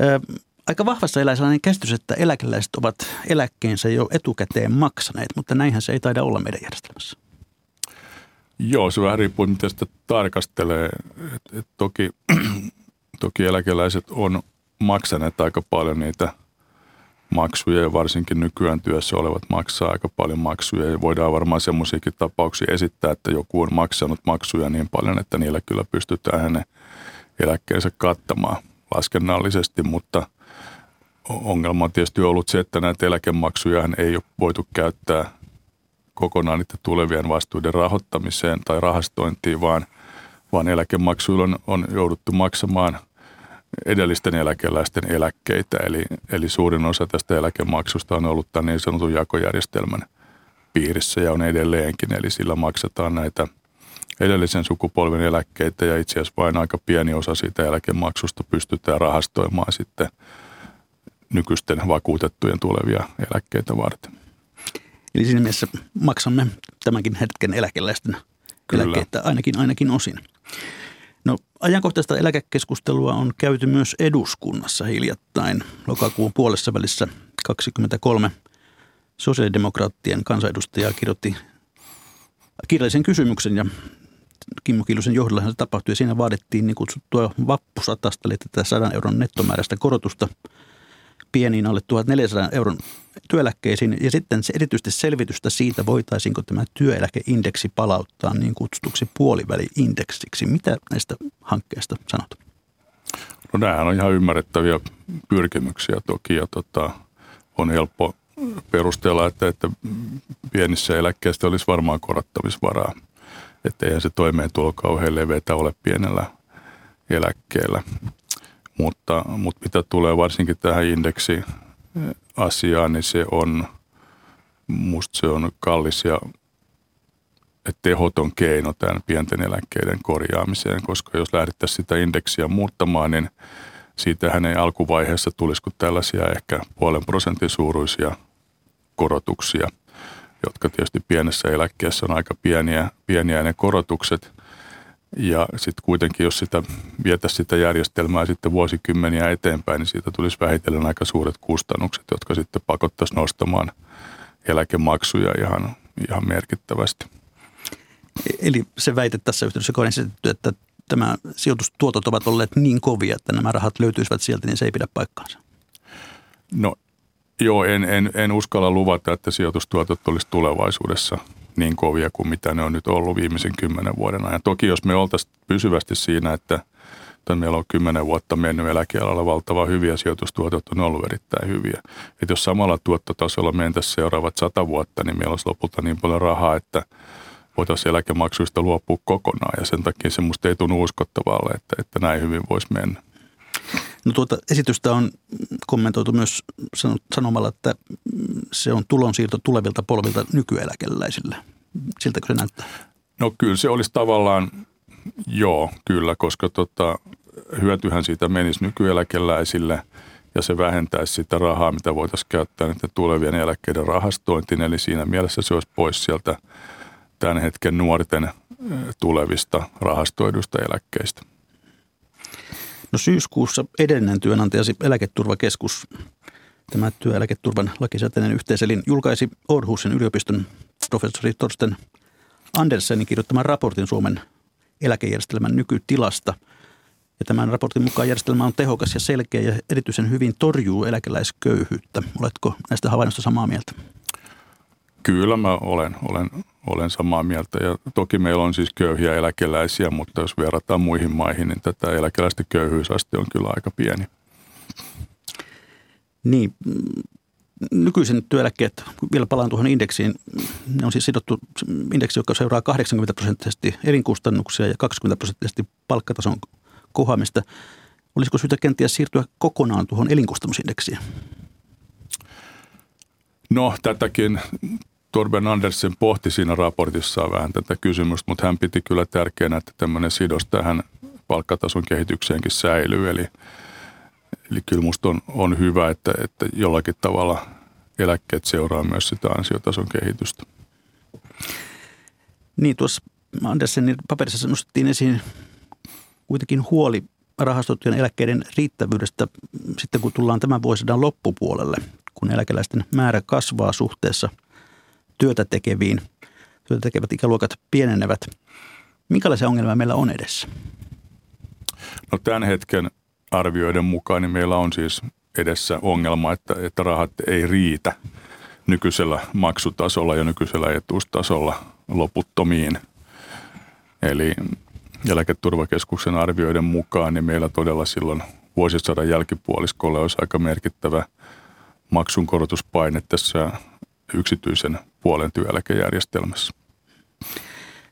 Ö, aika vahvassa elää sellainen käsitys, että eläkeläiset ovat eläkkeensä jo etukäteen maksaneet, mutta näinhän se ei taida olla meidän järjestelmässä. Joo, se vähän riippuu, miten sitä tarkastelee. Et, et toki, toki eläkeläiset on maksaneet aika paljon niitä maksuja ja varsinkin nykyään työssä olevat maksaa aika paljon maksuja. Ja voidaan varmaan semmoisiakin tapauksia esittää, että joku on maksanut maksuja niin paljon, että niillä kyllä pystytään hänen eläkkeensä kattamaan laskennallisesti, mutta ongelma on tietysti ollut se, että näitä eläkemaksuja ei ole voitu käyttää kokonaan niiden tulevien vastuuden rahoittamiseen tai rahastointiin, vaan, vaan eläkemaksuilla on, on jouduttu maksamaan – edellisten eläkeläisten eläkkeitä. Eli, eli suurin osa tästä eläkemaksusta on ollut tämän niin sanotun jakojärjestelmän piirissä ja on edelleenkin. Eli sillä maksetaan näitä edellisen sukupolven eläkkeitä ja itse asiassa vain aika pieni osa siitä eläkemaksusta pystytään rahastoimaan sitten nykyisten vakuutettujen tulevia eläkkeitä varten. Eli siinä mielessä maksamme tämänkin hetken eläkeläisten Kyllä. eläkkeitä ainakin, ainakin osin. No, ajankohtaista eläkekeskustelua on käyty myös eduskunnassa hiljattain lokakuun puolessa välissä 23 sosiaalidemokraattien kansanedustajaa kirjoitti kirjallisen kysymyksen ja Kimmo Kiljusen johdolla se tapahtui ja siinä vaadittiin niin kutsuttua vappusatasta, eli tätä 100 euron nettomääräistä korotusta – pieniin alle 1400 euron työeläkkeisiin ja sitten se erityisesti selvitystä siitä, voitaisiinko tämä työeläkeindeksi palauttaa niin kutsutuksi puoliväliindeksiksi. Mitä näistä hankkeista sanot? No nämähän on ihan ymmärrettäviä pyrkimyksiä toki ja tota, on helppo perustella, että, että pienissä eläkkeistä olisi varmaan korottamisvaraa. Että eihän se toimeentulo kauhean leveätä ole pienellä eläkkeellä. Mutta, mutta mitä tulee varsinkin tähän indeksiasiaan, niin se on, musta se on kallis ja tehoton keino tämän pienten eläkkeiden korjaamiseen, koska jos lähdettäisiin sitä indeksiä muuttamaan, niin siitähän ei alkuvaiheessa tulisi kuin tällaisia ehkä puolen prosentin suuruisia korotuksia, jotka tietysti pienessä eläkkeessä on aika pieniä, pieniä ne korotukset – ja sitten kuitenkin, jos sitä vietäisiin sitä järjestelmää sitten vuosikymmeniä eteenpäin, niin siitä tulisi vähitellen aika suuret kustannukset, jotka sitten pakottaisiin nostamaan eläkemaksuja ihan, ihan merkittävästi. Eli se väite tässä yhteydessä, kun on esitetty, että tämä sijoitustuotot ovat olleet niin kovia, että nämä rahat löytyisivät sieltä, niin se ei pidä paikkaansa. No joo, en, en, en uskalla luvata, että sijoitustuotot olisi tulevaisuudessa niin kovia kuin mitä ne on nyt ollut viimeisen kymmenen vuoden ajan. Toki jos me oltaisiin pysyvästi siinä, että, että meillä on kymmenen vuotta mennyt eläkealalla valtava hyviä, sijoitustuotot on ollut erittäin hyviä. Että jos samalla tuottotasolla mentäisiin seuraavat sata vuotta, niin meillä olisi lopulta niin paljon rahaa, että voitaisiin eläkemaksuista luopua kokonaan. Ja sen takia se musta ei tunnu uskottavalle, että, että näin hyvin voisi mennä. No tuota esitystä on kommentoitu myös sanomalla, että se on tulonsiirto tulevilta polvilta nykyeläkeläisille. Siltäkö se näyttää? No kyllä se olisi tavallaan, joo, kyllä, koska tota, hyötyhän siitä menisi nykyeläkeläisille ja se vähentäisi sitä rahaa, mitä voitaisiin käyttää niiden tulevien eläkkeiden rahastointiin. Eli siinä mielessä se olisi pois sieltä tämän hetken nuorten tulevista rahastoidusta eläkkeistä. No syyskuussa edellinen työnantajasi eläketurvakeskus, tämä työeläketurvan lakisääteinen yhteiselin, julkaisi Orhusin yliopiston professori Torsten Andersenin kirjoittaman raportin Suomen eläkejärjestelmän nykytilasta. Ja tämän raportin mukaan järjestelmä on tehokas ja selkeä ja erityisen hyvin torjuu eläkeläisköyhyyttä. Oletko näistä havainnoista samaa mieltä? Kyllä mä olen, olen, olen samaa mieltä ja toki meillä on siis köyhiä eläkeläisiä, mutta jos verrataan muihin maihin, niin tätä eläkeläisten köyhyysaste on kyllä aika pieni. Niin, nykyisen työeläkkeet, vielä palaan tuohon indeksiin, ne on siis sidottu indeksi, joka seuraa 80 prosenttisesti elinkustannuksia ja 20 prosenttisesti palkkatason kohoamista. Olisiko syytä kenties siirtyä kokonaan tuohon elinkustannusindeksiin? No tätäkin Torben Andersen pohti siinä raportissaan vähän tätä kysymystä, mutta hän piti kyllä tärkeänä, että tämmöinen sidos tähän palkkatason kehitykseenkin säilyy. Eli, eli kyllä musta on, on hyvä, että, että jollakin tavalla eläkkeet seuraa myös sitä ansiotason kehitystä. Niin, tuossa Andersenin paperissa nostettiin esiin kuitenkin huoli rahastottujen eläkkeiden riittävyydestä sitten, kun tullaan tämän vuosisadan loppupuolelle, kun eläkeläisten määrä kasvaa suhteessa – työtä tekeviin, työtä tekevät ikäluokat pienenevät. Minkälaisia ongelmia meillä on edessä? No tämän hetken arvioiden mukaan niin meillä on siis edessä ongelma, että, että rahat ei riitä nykyisellä maksutasolla ja nykyisellä etuustasolla loputtomiin. Eli eläketurvakeskuksen arvioiden mukaan niin meillä todella silloin vuosisadan jälkipuoliskolla olisi aika merkittävä maksunkorotuspaine tässä yksityisen puolen työeläkejärjestelmässä.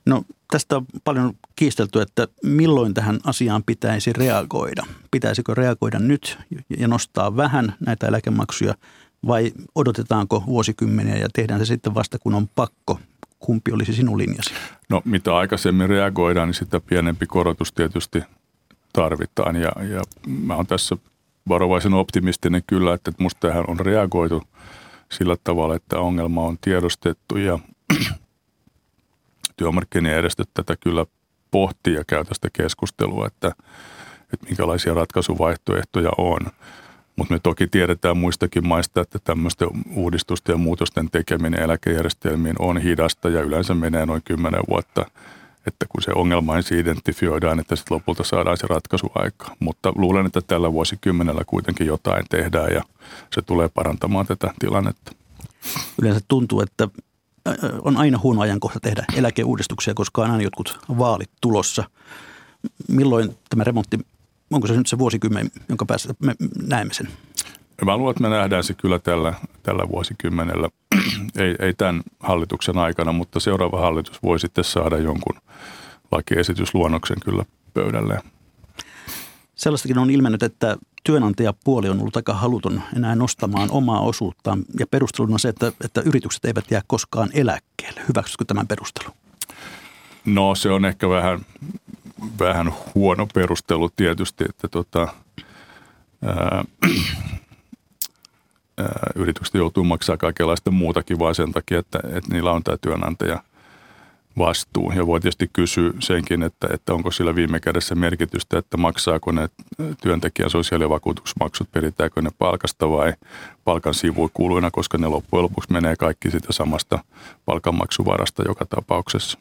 No tästä on paljon kiistelty, että milloin tähän asiaan pitäisi reagoida. Pitäisikö reagoida nyt ja nostaa vähän näitä eläkemaksuja vai odotetaanko vuosikymmeniä ja tehdään se sitten vasta kun on pakko? Kumpi olisi sinun linjasi? No mitä aikaisemmin reagoidaan, niin sitä pienempi korotus tietysti tarvitaan ja, ja mä oon tässä varovaisen optimistinen kyllä, että musta tähän on reagoitu sillä tavalla, että ongelma on tiedostettu ja työmarkkinajärjestöt tätä kyllä pohtii ja käy tästä keskustelua, että, että minkälaisia ratkaisuvaihtoehtoja on. Mutta me toki tiedetään muistakin maista, että tämmöisten uudistusten ja muutosten tekeminen eläkejärjestelmiin on hidasta ja yleensä menee noin kymmenen vuotta, että kun se ongelma ensin identifioidaan, että sitten lopulta saadaan se ratkaisu aika. Mutta luulen, että tällä vuosikymmenellä kuitenkin jotain tehdään ja se tulee parantamaan tätä tilannetta. Yleensä tuntuu, että on aina huono ajankohta tehdä eläkeuudistuksia, koska on aina jotkut vaalit tulossa. Milloin tämä remontti, onko se nyt se vuosikymmen, jonka päässä me näemme sen? Mä luulen, että me nähdään se kyllä tällä, tällä vuosikymmenellä. ei, ei tämän hallituksen aikana, mutta seuraava hallitus voi sitten saada jonkun lakiesitysluonnoksen kyllä pöydälleen. Sellaistakin on ilmennyt, että työnantajapuoli on ollut aika haluton enää nostamaan omaa osuuttaan ja perusteluna se, että, että yritykset eivät jää koskaan eläkkeelle. Hyväksytkö tämän perustelun? No se on ehkä vähän, vähän huono perustelu tietysti, että tota, ää, ää, yritykset joutuu maksamaan kaikenlaista muutakin vaan sen takia, että, että niillä on tämä työnantaja – vastuu. Ja voi tietysti kysyä senkin, että, että onko sillä viime kädessä merkitystä, että maksaako ne työntekijän sosiaalivakuutusmaksut, peritäänkö ne palkasta vai palkan sivuikuluina, koska ne loppujen lopuksi menee kaikki sitä samasta palkanmaksuvarasta joka tapauksessa.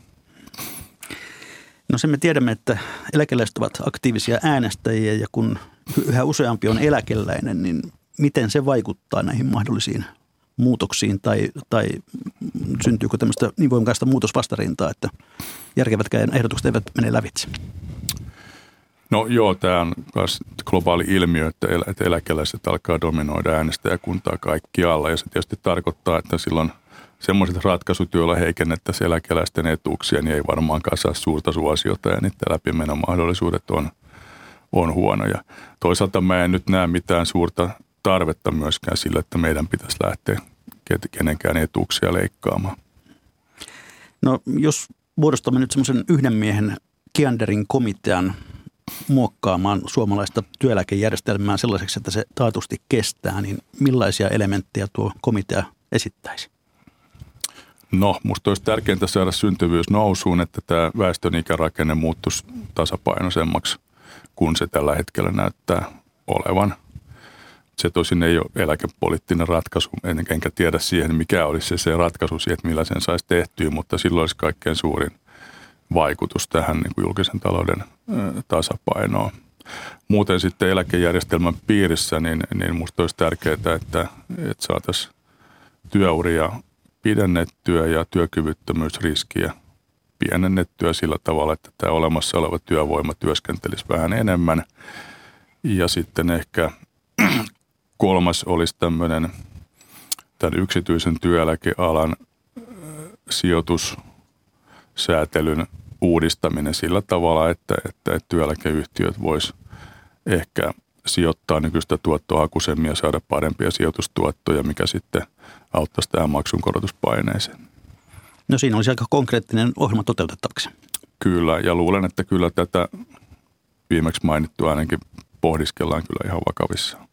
No sen me tiedämme, että eläkeläiset ovat aktiivisia äänestäjiä ja kun yhä useampi on eläkeläinen, niin miten se vaikuttaa näihin mahdollisiin muutoksiin tai, tai syntyykö tämmöistä niin voimakasta muutosvastarintaa, että järkevätkään ehdotukset eivät mene lävitse? No joo, tämä on myös globaali ilmiö, että, el- että eläkeläiset alkaa dominoida äänestäjäkuntaa kaikkialla ja se tietysti tarkoittaa, että silloin semmoiset ratkaisut, joilla heikennettäisiin eläkeläisten etuuksia, niin ei varmaankaan saa suurta suosiota ja niiden läpimenomahdollisuudet on, on huonoja. Toisaalta mä en nyt näe mitään suurta tarvetta myöskään sille, että meidän pitäisi lähteä kenenkään etuuksia leikkaamaan. No jos muodostamme nyt semmoisen yhden miehen Kianderin komitean muokkaamaan suomalaista työeläkejärjestelmää sellaiseksi, että se taatusti kestää, niin millaisia elementtejä tuo komitea esittäisi? No, musta olisi tärkeintä saada syntyvyys nousuun, että tämä väestön ikärakenne muuttuisi tasapainoisemmaksi, kun se tällä hetkellä näyttää olevan – se tosin ei ole eläkepoliittinen ratkaisu, enkä tiedä siihen, mikä olisi se, se ratkaisu siihen, että millä sen saisi tehtyä, mutta silloin olisi kaikkein suurin vaikutus tähän niin kuin julkisen talouden tasapainoon. Muuten sitten eläkejärjestelmän piirissä, niin, niin minusta olisi tärkeää, että, että saataisiin työuria pidennettyä ja työkyvyttömyysriskiä pienennettyä sillä tavalla, että tämä olemassa oleva työvoima työskentelisi vähän enemmän. Ja sitten ehkä kolmas olisi tämmöinen tämän yksityisen työeläkealan sijoitussäätelyn uudistaminen sillä tavalla, että, että, työeläkeyhtiöt vois ehkä sijoittaa nykyistä tuottohakuisemmin ja saada parempia sijoitustuottoja, mikä sitten auttaisi tähän maksun korotuspaineeseen. No siinä olisi aika konkreettinen ohjelma toteutettavaksi. Kyllä, ja luulen, että kyllä tätä viimeksi mainittua ainakin pohdiskellaan kyllä ihan vakavissaan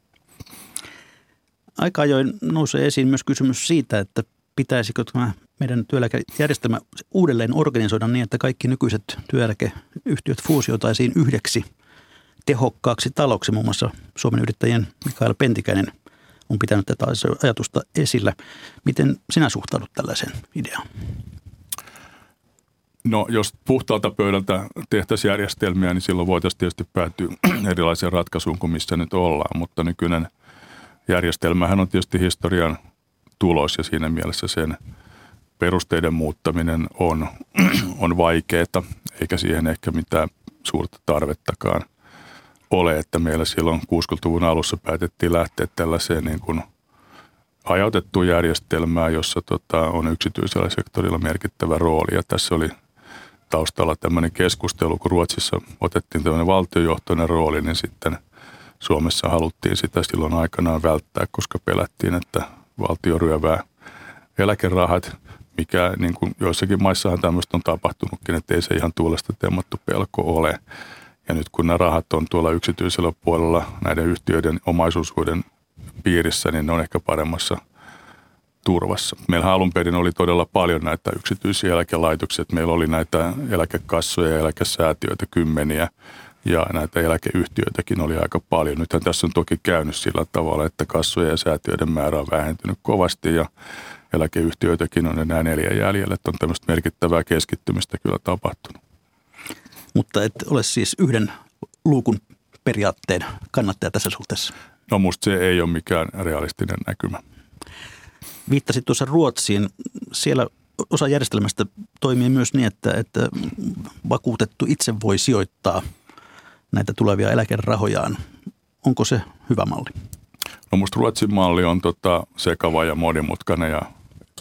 aika ajoin nousee esiin myös kysymys siitä, että pitäisikö tämä meidän työeläkejärjestelmä uudelleen organisoida niin, että kaikki nykyiset työeläkeyhtiöt fuusioitaisiin yhdeksi tehokkaaksi taloksi. Muun muassa Suomen yrittäjien Mikael Pentikäinen on pitänyt tätä ajatusta esillä. Miten sinä suhtaudut tällaiseen ideaan? No jos puhtaalta pöydältä tehtäisiin järjestelmiä, niin silloin voitaisiin tietysti päätyä erilaiseen ratkaisuun kuin missä nyt ollaan, mutta nykyinen – järjestelmähän on tietysti historian tulos ja siinä mielessä sen perusteiden muuttaminen on, on vaikeaa, eikä siihen ehkä mitään suurta tarvettakaan ole, että meillä silloin 60-luvun alussa päätettiin lähteä tällaiseen niin kuin hajautettuun järjestelmään, jossa tota, on yksityisellä sektorilla merkittävä rooli. Ja tässä oli taustalla tämmöinen keskustelu, kun Ruotsissa otettiin tämmöinen valtiojohtoinen rooli, niin sitten Suomessa haluttiin sitä silloin aikanaan välttää, koska pelättiin, että valtio ryövää eläkerahat, mikä niin kuin joissakin maissahan tämmöistä on tapahtunutkin, että ei se ihan tuulesta temmattu pelko ole. Ja nyt kun nämä rahat on tuolla yksityisellä puolella näiden yhtiöiden omaisuushuiden piirissä, niin ne on ehkä paremmassa turvassa. Meillä alun perin oli todella paljon näitä yksityisiä eläkelaitoksia. Meillä oli näitä eläkekassoja ja eläkesäätiöitä kymmeniä ja näitä eläkeyhtiöitäkin oli aika paljon. Nythän tässä on toki käynyt sillä tavalla, että kassojen ja säätiöiden määrä on vähentynyt kovasti ja eläkeyhtiöitäkin on enää neljä jäljellä, että on tämmöistä merkittävää keskittymistä kyllä tapahtunut. Mutta et ole siis yhden luukun periaatteen kannattaja tässä suhteessa? No musta se ei ole mikään realistinen näkymä. Viittasit tuossa Ruotsiin. Siellä osa järjestelmästä toimii myös niin, että, että vakuutettu itse voi sijoittaa näitä tulevia eläkerahojaan. Onko se hyvä malli? No musta Ruotsin malli on tota sekava ja monimutkainen ja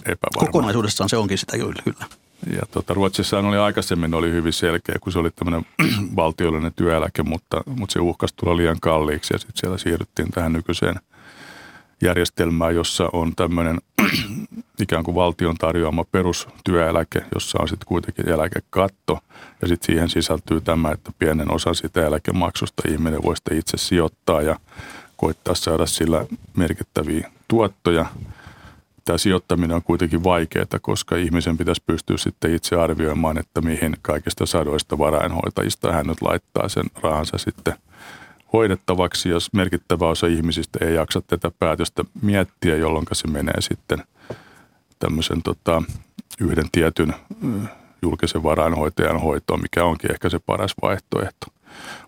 epävarma. Kokonaisuudessaan se onkin sitä kyllä. Ja tota, Ruotsissa oli aikaisemmin oli hyvin selkeä, kun se oli tämmöinen valtiollinen työeläke, mutta, mutta se uhkasi tulla liian kalliiksi ja sitten siellä siirryttiin tähän nykyiseen järjestelmään, jossa on tämmöinen ikään kuin valtion tarjoama perustyöeläke, jossa on sitten kuitenkin eläkekatto. Ja sitten siihen sisältyy tämä, että pienen osan sitä eläkemaksusta ihminen voi itse sijoittaa ja koittaa saada sillä merkittäviä tuottoja – tämä sijoittaminen on kuitenkin vaikeaa, koska ihmisen pitäisi pystyä sitten itse arvioimaan, että mihin kaikista sadoista varainhoitajista hän nyt laittaa sen rahansa sitten hoidettavaksi, jos merkittävä osa ihmisistä ei jaksa tätä päätöstä miettiä, jolloin se menee sitten tämmöisen tota, yhden tietyn julkisen varainhoitajan hoitoon, mikä onkin ehkä se paras vaihtoehto.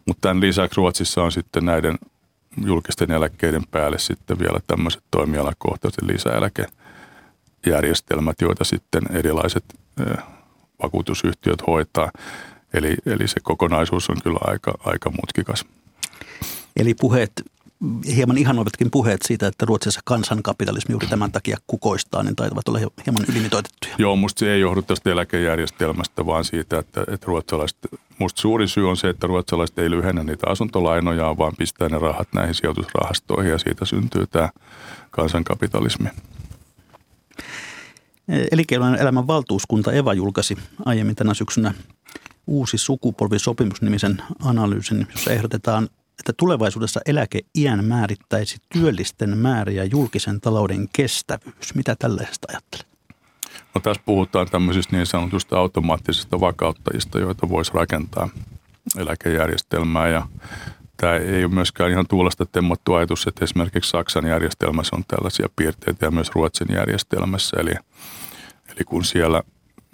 Mutta tämän lisäksi Ruotsissa on sitten näiden julkisten eläkkeiden päälle sitten vielä tämmöiset toimialakohtaiset lisäeläke järjestelmät, joita sitten erilaiset vakuutusyhtiöt hoitaa. Eli, eli se kokonaisuus on kyllä aika, aika mutkikas. Eli puheet, hieman ihanoivatkin puheet siitä, että Ruotsissa kansankapitalismi juuri tämän takia kukoistaa, niin taitavat olla hieman ylimitoitettuja. Joo, musta se ei johdu tästä eläkejärjestelmästä, vaan siitä, että, että ruotsalaiset, musta suuri syy on se, että ruotsalaiset ei lyhennä niitä asuntolainoja, vaan pistää ne rahat näihin sijoitusrahastoihin ja siitä syntyy tämä kansankapitalismi. Elinkeinoelämän valtuuskunta EVA julkaisi aiemmin tänä syksynä uusi sukupolvisopimus-nimisen analyysin, jossa ehdotetaan, että tulevaisuudessa eläkeiän määrittäisi työllisten määrä ja julkisen talouden kestävyys. Mitä tällaisesta ajattelet? No tässä puhutaan tämmöisistä niin sanotusta automaattisista vakauttajista, joita voisi rakentaa eläkejärjestelmää ja tämä ei ole myöskään ihan tuulesta temmattu ajatus, että esimerkiksi Saksan järjestelmässä on tällaisia piirteitä ja myös Ruotsin järjestelmässä. Eli, eli kun siellä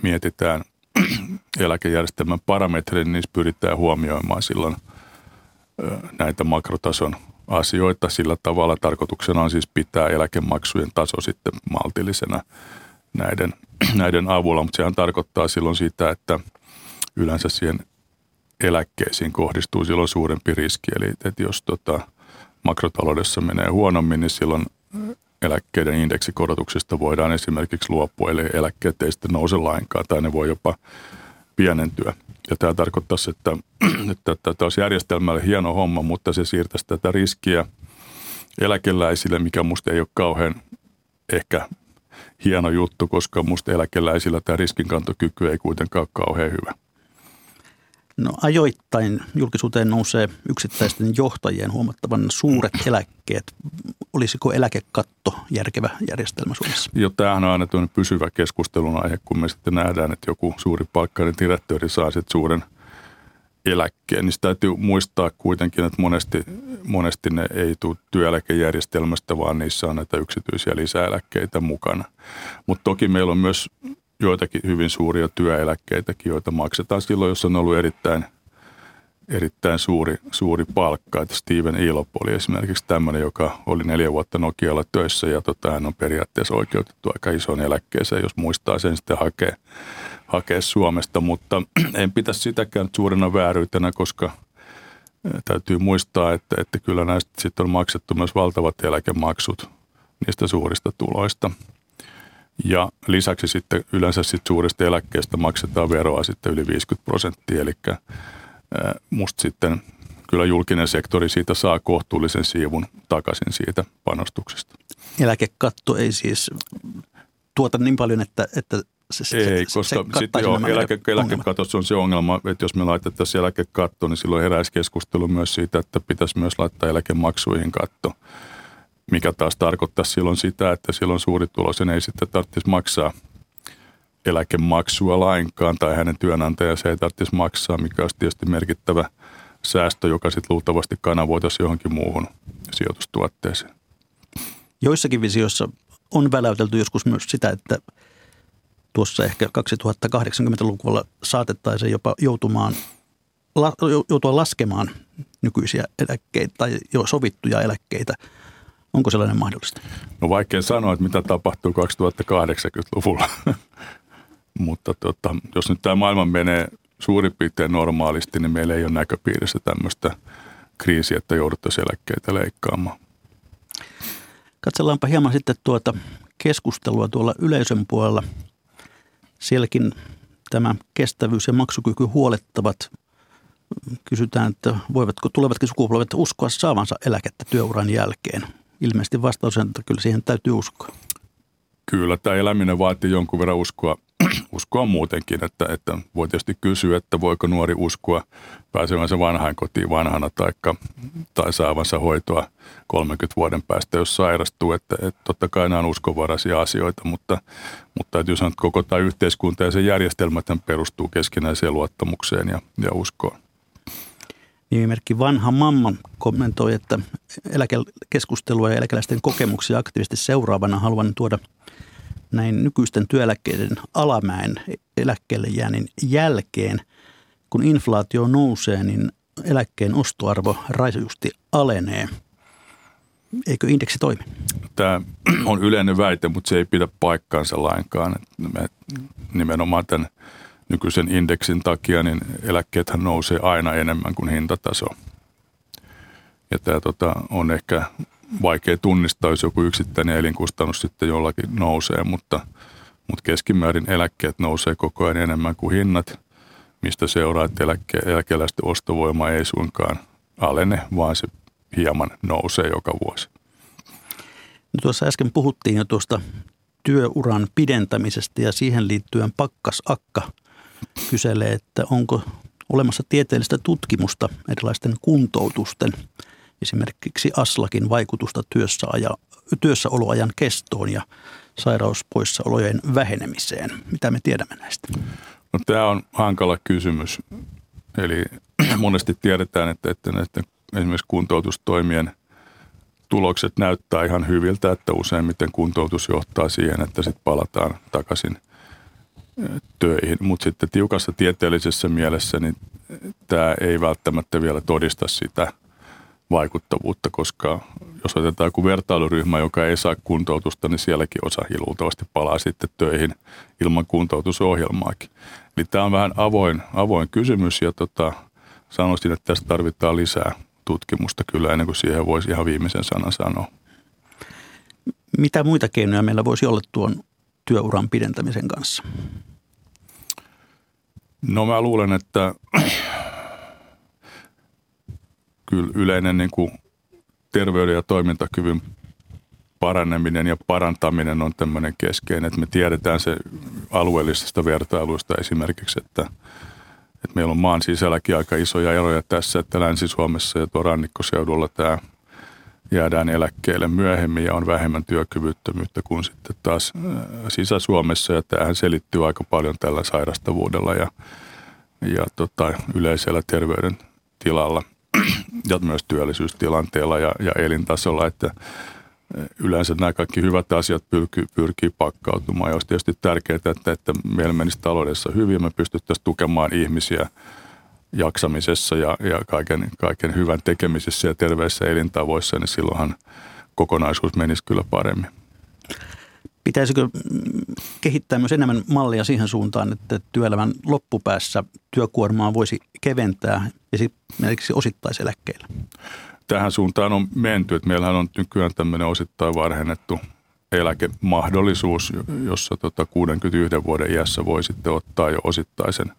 mietitään eläkejärjestelmän parametreja, niin pyritään huomioimaan silloin näitä makrotason asioita. Sillä tavalla tarkoituksena on siis pitää eläkemaksujen taso sitten maltillisena näiden, näiden avulla, mutta sehän tarkoittaa silloin sitä, että yleensä siihen eläkkeisiin kohdistuu silloin suurempi riski. Eli että jos tota, makrotaloudessa menee huonommin, niin silloin eläkkeiden indeksikorotuksista voidaan esimerkiksi luopua, eli eläkkeet ei sitten nouse lainkaan tai ne voi jopa pienentyä. Ja tämä tarkoittaisi, että, että tämä olisi järjestelmälle hieno homma, mutta se siirtäisi tätä riskiä eläkeläisille, mikä musta ei ole kauhean ehkä hieno juttu, koska musta eläkeläisillä tämä riskinkantokyky ei kuitenkaan ole kauhean hyvä. No ajoittain julkisuuteen nousee yksittäisten johtajien huomattavan suuret eläkkeet. Olisiko eläkekatto järkevä järjestelmä Suomessa? Jo tämähän on aina pysyvä keskustelun aihe, kun me sitten nähdään, että joku suuri palkkainen direktööri saa sitten suuren eläkkeen. Niin täytyy muistaa kuitenkin, että monesti, monesti ne ei tule työeläkejärjestelmästä, vaan niissä on näitä yksityisiä lisäeläkkeitä mukana. Mutta toki meillä on myös joitakin hyvin suuria työeläkkeitäkin, joita maksetaan silloin, jos on ollut erittäin erittäin suuri, suuri palkka. Että Steven Ilop oli esimerkiksi tämmöinen, joka oli neljä vuotta Nokialla töissä ja tota, hän on periaatteessa oikeutettu aika isoon eläkkeeseen, jos muistaa sen sitten hakea, hakea Suomesta. Mutta en pitäisi sitäkään suurena vääryytenä, koska täytyy muistaa, että, että kyllä näistä sitten on maksettu myös valtavat eläkemaksut niistä suurista tuloista. Ja lisäksi sitten yleensä sitten suurista eläkkeistä maksetaan veroa sitten yli 50 prosenttia, eli musta sitten kyllä julkinen sektori siitä saa kohtuullisen siivun takaisin siitä panostuksesta. Eläkekatto ei siis tuota niin paljon, että, että se, se, Ei, koska se sitten joo, eläke, eläkekatossa on se ongelma, että jos me laitettaisiin eläkekatto, niin silloin heräisi keskustelu myös siitä, että pitäisi myös laittaa eläkemaksuihin katto, mikä taas tarkoittaa silloin sitä, että silloin suurituloisen ei sitten tarvitsisi maksaa eläkemaksua lainkaan tai hänen työnantajansa ei tarvitsisi maksaa, mikä olisi tietysti merkittävä säästö, joka sitten luultavasti kanavoitaisiin johonkin muuhun sijoitustuotteeseen. Joissakin visioissa on väläytelty joskus myös sitä, että tuossa ehkä 2080-luvulla saatettaisiin jopa joutumaan, joutua laskemaan nykyisiä eläkkeitä tai jo sovittuja eläkkeitä. Onko sellainen mahdollista? No vaikea sanoa, että mitä tapahtuu 2080-luvulla. Mutta tota, jos nyt tämä maailma menee suurin piirtein normaalisti, niin meillä ei ole näköpiirissä tämmöistä kriisiä, että jouduttaisiin eläkkeitä leikkaamaan. Katsellaanpa hieman sitten tuota keskustelua tuolla yleisön puolella. Sielläkin tämä kestävyys ja maksukyky huolettavat. Kysytään, että voivatko tulevatkin sukupolvet uskoa saavansa eläkettä työuran jälkeen. Ilmeisesti vastaus on, että kyllä siihen täytyy uskoa. Kyllä, tämä eläminen vaatii jonkun verran uskoa, uskoa muutenkin, että, että voi tietysti kysyä, että voiko nuori uskoa pääsevänsä vanhaan kotiin vanhana taikka, tai saavansa hoitoa 30 vuoden päästä, jos sairastuu. Että, että totta kai nämä on uskovaraisia asioita, mutta, mutta että jos on koko tämä yhteiskunta ja sen järjestelmät perustuu keskinäiseen luottamukseen ja, ja uskoon. Nimimerkki Vanha Mamma kommentoi, että eläkekeskustelua ja eläkeläisten kokemuksia aktiivisesti seuraavana haluan tuoda näin nykyisten työeläkkeiden alamäen eläkkeelle jäännin jälkeen. Kun inflaatio nousee, niin eläkkeen ostoarvo rajusti alenee. Eikö indeksi toimi? Tämä on yleinen väite, mutta se ei pidä paikkaansa lainkaan. Me nimenomaan tämän nykyisen indeksin takia niin eläkkeethän nousee aina enemmän kuin hintataso. Ja tämä tota, on ehkä vaikea tunnistaa, jos joku yksittäinen elinkustannus sitten jollakin nousee, mutta, mutta keskimäärin eläkkeet nousee koko ajan enemmän kuin hinnat, mistä seuraa, että eläkke, eläkeläisten ostovoima ei suinkaan alene, vaan se hieman nousee joka vuosi. No tuossa äsken puhuttiin jo tuosta työuran pidentämisestä ja siihen liittyen Pakkas Akka kyselee, että onko olemassa tieteellistä tutkimusta erilaisten kuntoutusten – esimerkiksi Aslakin vaikutusta työssäaja, työssäoloajan kestoon ja sairauspoissaolojen vähenemiseen. Mitä me tiedämme näistä? No, tämä on hankala kysymys. Eli monesti tiedetään, että, että näiden esimerkiksi kuntoutustoimien tulokset näyttää ihan hyviltä, että useimmiten kuntoutus johtaa siihen, että sitten palataan takaisin töihin. Mutta sitten tiukassa tieteellisessä mielessä niin tämä ei välttämättä vielä todista sitä – vaikuttavuutta, koska jos otetaan joku vertailuryhmä, joka ei saa kuntoutusta, niin sielläkin osa luultavasti palaa sitten töihin ilman kuntoutusohjelmaakin. Eli tämä on vähän avoin, avoin kysymys ja tota, sanoisin, että tästä tarvitaan lisää tutkimusta kyllä ennen kuin siihen voisi ihan viimeisen sanan sanoa. Mitä muita keinoja meillä voisi olla tuon työuran pidentämisen kanssa? No mä luulen, että kyllä yleinen niin kuin terveyden ja toimintakyvyn paraneminen ja parantaminen on tämmöinen keskeinen, että me tiedetään se alueellisesta vertailuista esimerkiksi, että, että meillä on maan sisälläkin aika isoja eroja tässä, että Länsi-Suomessa ja tuo rannikkoseudulla tämä jäädään eläkkeelle myöhemmin ja on vähemmän työkyvyttömyyttä kuin sitten taas Sisä-Suomessa ja tämähän selittyy aika paljon tällä sairastavuudella ja, ja tota, yleisellä terveydentilalla – ja myös työllisyystilanteella ja, ja elintasolla, että yleensä nämä kaikki hyvät asiat pyrkii, pyrkii pakkautumaan. Ja olisi tietysti tärkeää, että, että meillä menisi taloudessa hyvin me pystyttäisiin tukemaan ihmisiä jaksamisessa ja, ja kaiken, kaiken hyvän tekemisessä ja terveissä elintavoissa, niin silloinhan kokonaisuus menisi kyllä paremmin. Pitäisikö kehittää myös enemmän mallia siihen suuntaan, että työelämän loppupäässä työkuormaa voisi keventää esimerkiksi osittaiseläkkeellä? Tähän suuntaan on menty, että meillähän on nykyään tämmöinen osittain varhennettu eläkemahdollisuus, jossa tota 61 vuoden iässä voi sitten ottaa jo osittaisen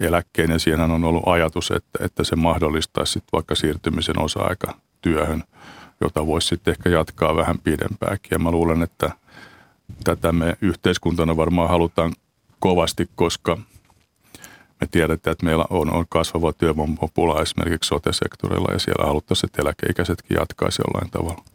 eläkkeen. Ja siinähän on ollut ajatus, että, että se mahdollistaisi sitten vaikka siirtymisen osa-aika työhön, jota voisi sitten ehkä jatkaa vähän pidempääkin. Ja mä luulen, että tätä me yhteiskuntana varmaan halutaan kovasti, koska me tiedetään, että meillä on, on kasvava työvoimapula esimerkiksi sote-sektorilla ja siellä haluttaisiin, että eläkeikäisetkin jatkaisi jollain tavalla.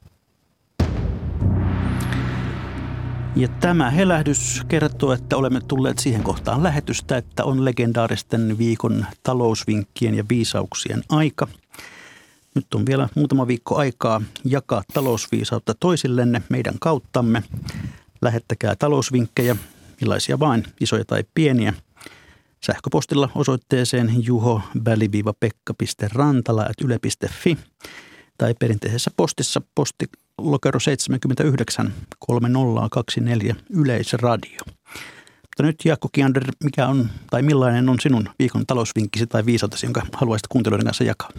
Ja tämä helähdys kertoo, että olemme tulleet siihen kohtaan lähetystä, että on legendaaristen viikon talousvinkkien ja viisauksien aika. Nyt on vielä muutama viikko aikaa jakaa talousviisautta toisillenne meidän kauttamme. Lähettäkää talousvinkkejä, millaisia vain, isoja tai pieniä. Sähköpostilla osoitteeseen juho-pekka.rantala.yle.fi tai perinteisessä postissa posti lokero 79 3024 Yleisradio. Mutta nyt Jaakko Kiander, mikä on tai millainen on sinun viikon talousvinkkisi tai viisautesi, jonka haluaisit kuuntelijoiden kanssa jakaa?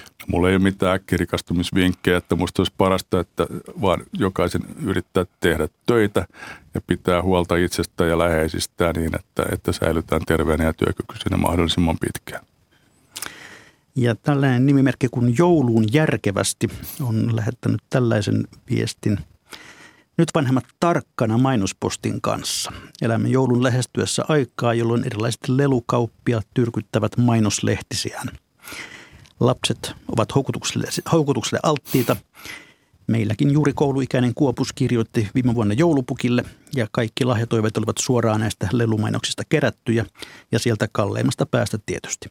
No, mulla ei ole mitään äkkirikastumisvinkkejä, että musta olisi parasta, että vaan jokaisen yrittää tehdä töitä ja pitää huolta itsestään ja läheisistään niin, että, että säilytään terveenä ja työkykyisenä mahdollisimman pitkään. Ja tällainen nimimerkki kuin Jouluun järkevästi on lähettänyt tällaisen viestin. Nyt vanhemmat tarkkana mainospostin kanssa. Elämme joulun lähestyessä aikaa, jolloin erilaiset lelukauppiaat tyrkyttävät mainoslehtisiään. Lapset ovat houkutukselle, houkutukselle alttiita. Meilläkin juuri kouluikäinen Kuopus kirjoitti viime vuonna joulupukille ja kaikki lahjatoiveet olivat suoraan näistä lelumainoksista kerättyjä ja sieltä kalleimmasta päästä tietysti.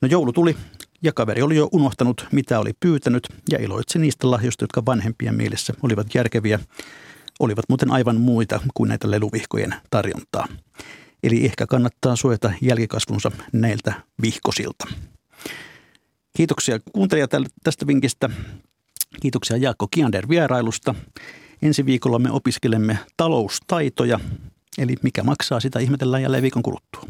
No joulu tuli ja kaveri oli jo unohtanut, mitä oli pyytänyt ja iloitsi niistä lahjoista, jotka vanhempien mielessä olivat järkeviä. Olivat muuten aivan muita kuin näitä leluvihkojen tarjontaa. Eli ehkä kannattaa suojata jälkikasvunsa näiltä vihkosilta. Kiitoksia kuuntelija tästä vinkistä. Kiitoksia Jaakko Kiander vierailusta. Ensi viikolla me opiskelemme taloustaitoja, eli mikä maksaa sitä ihmetellään jälleen viikon kuluttua.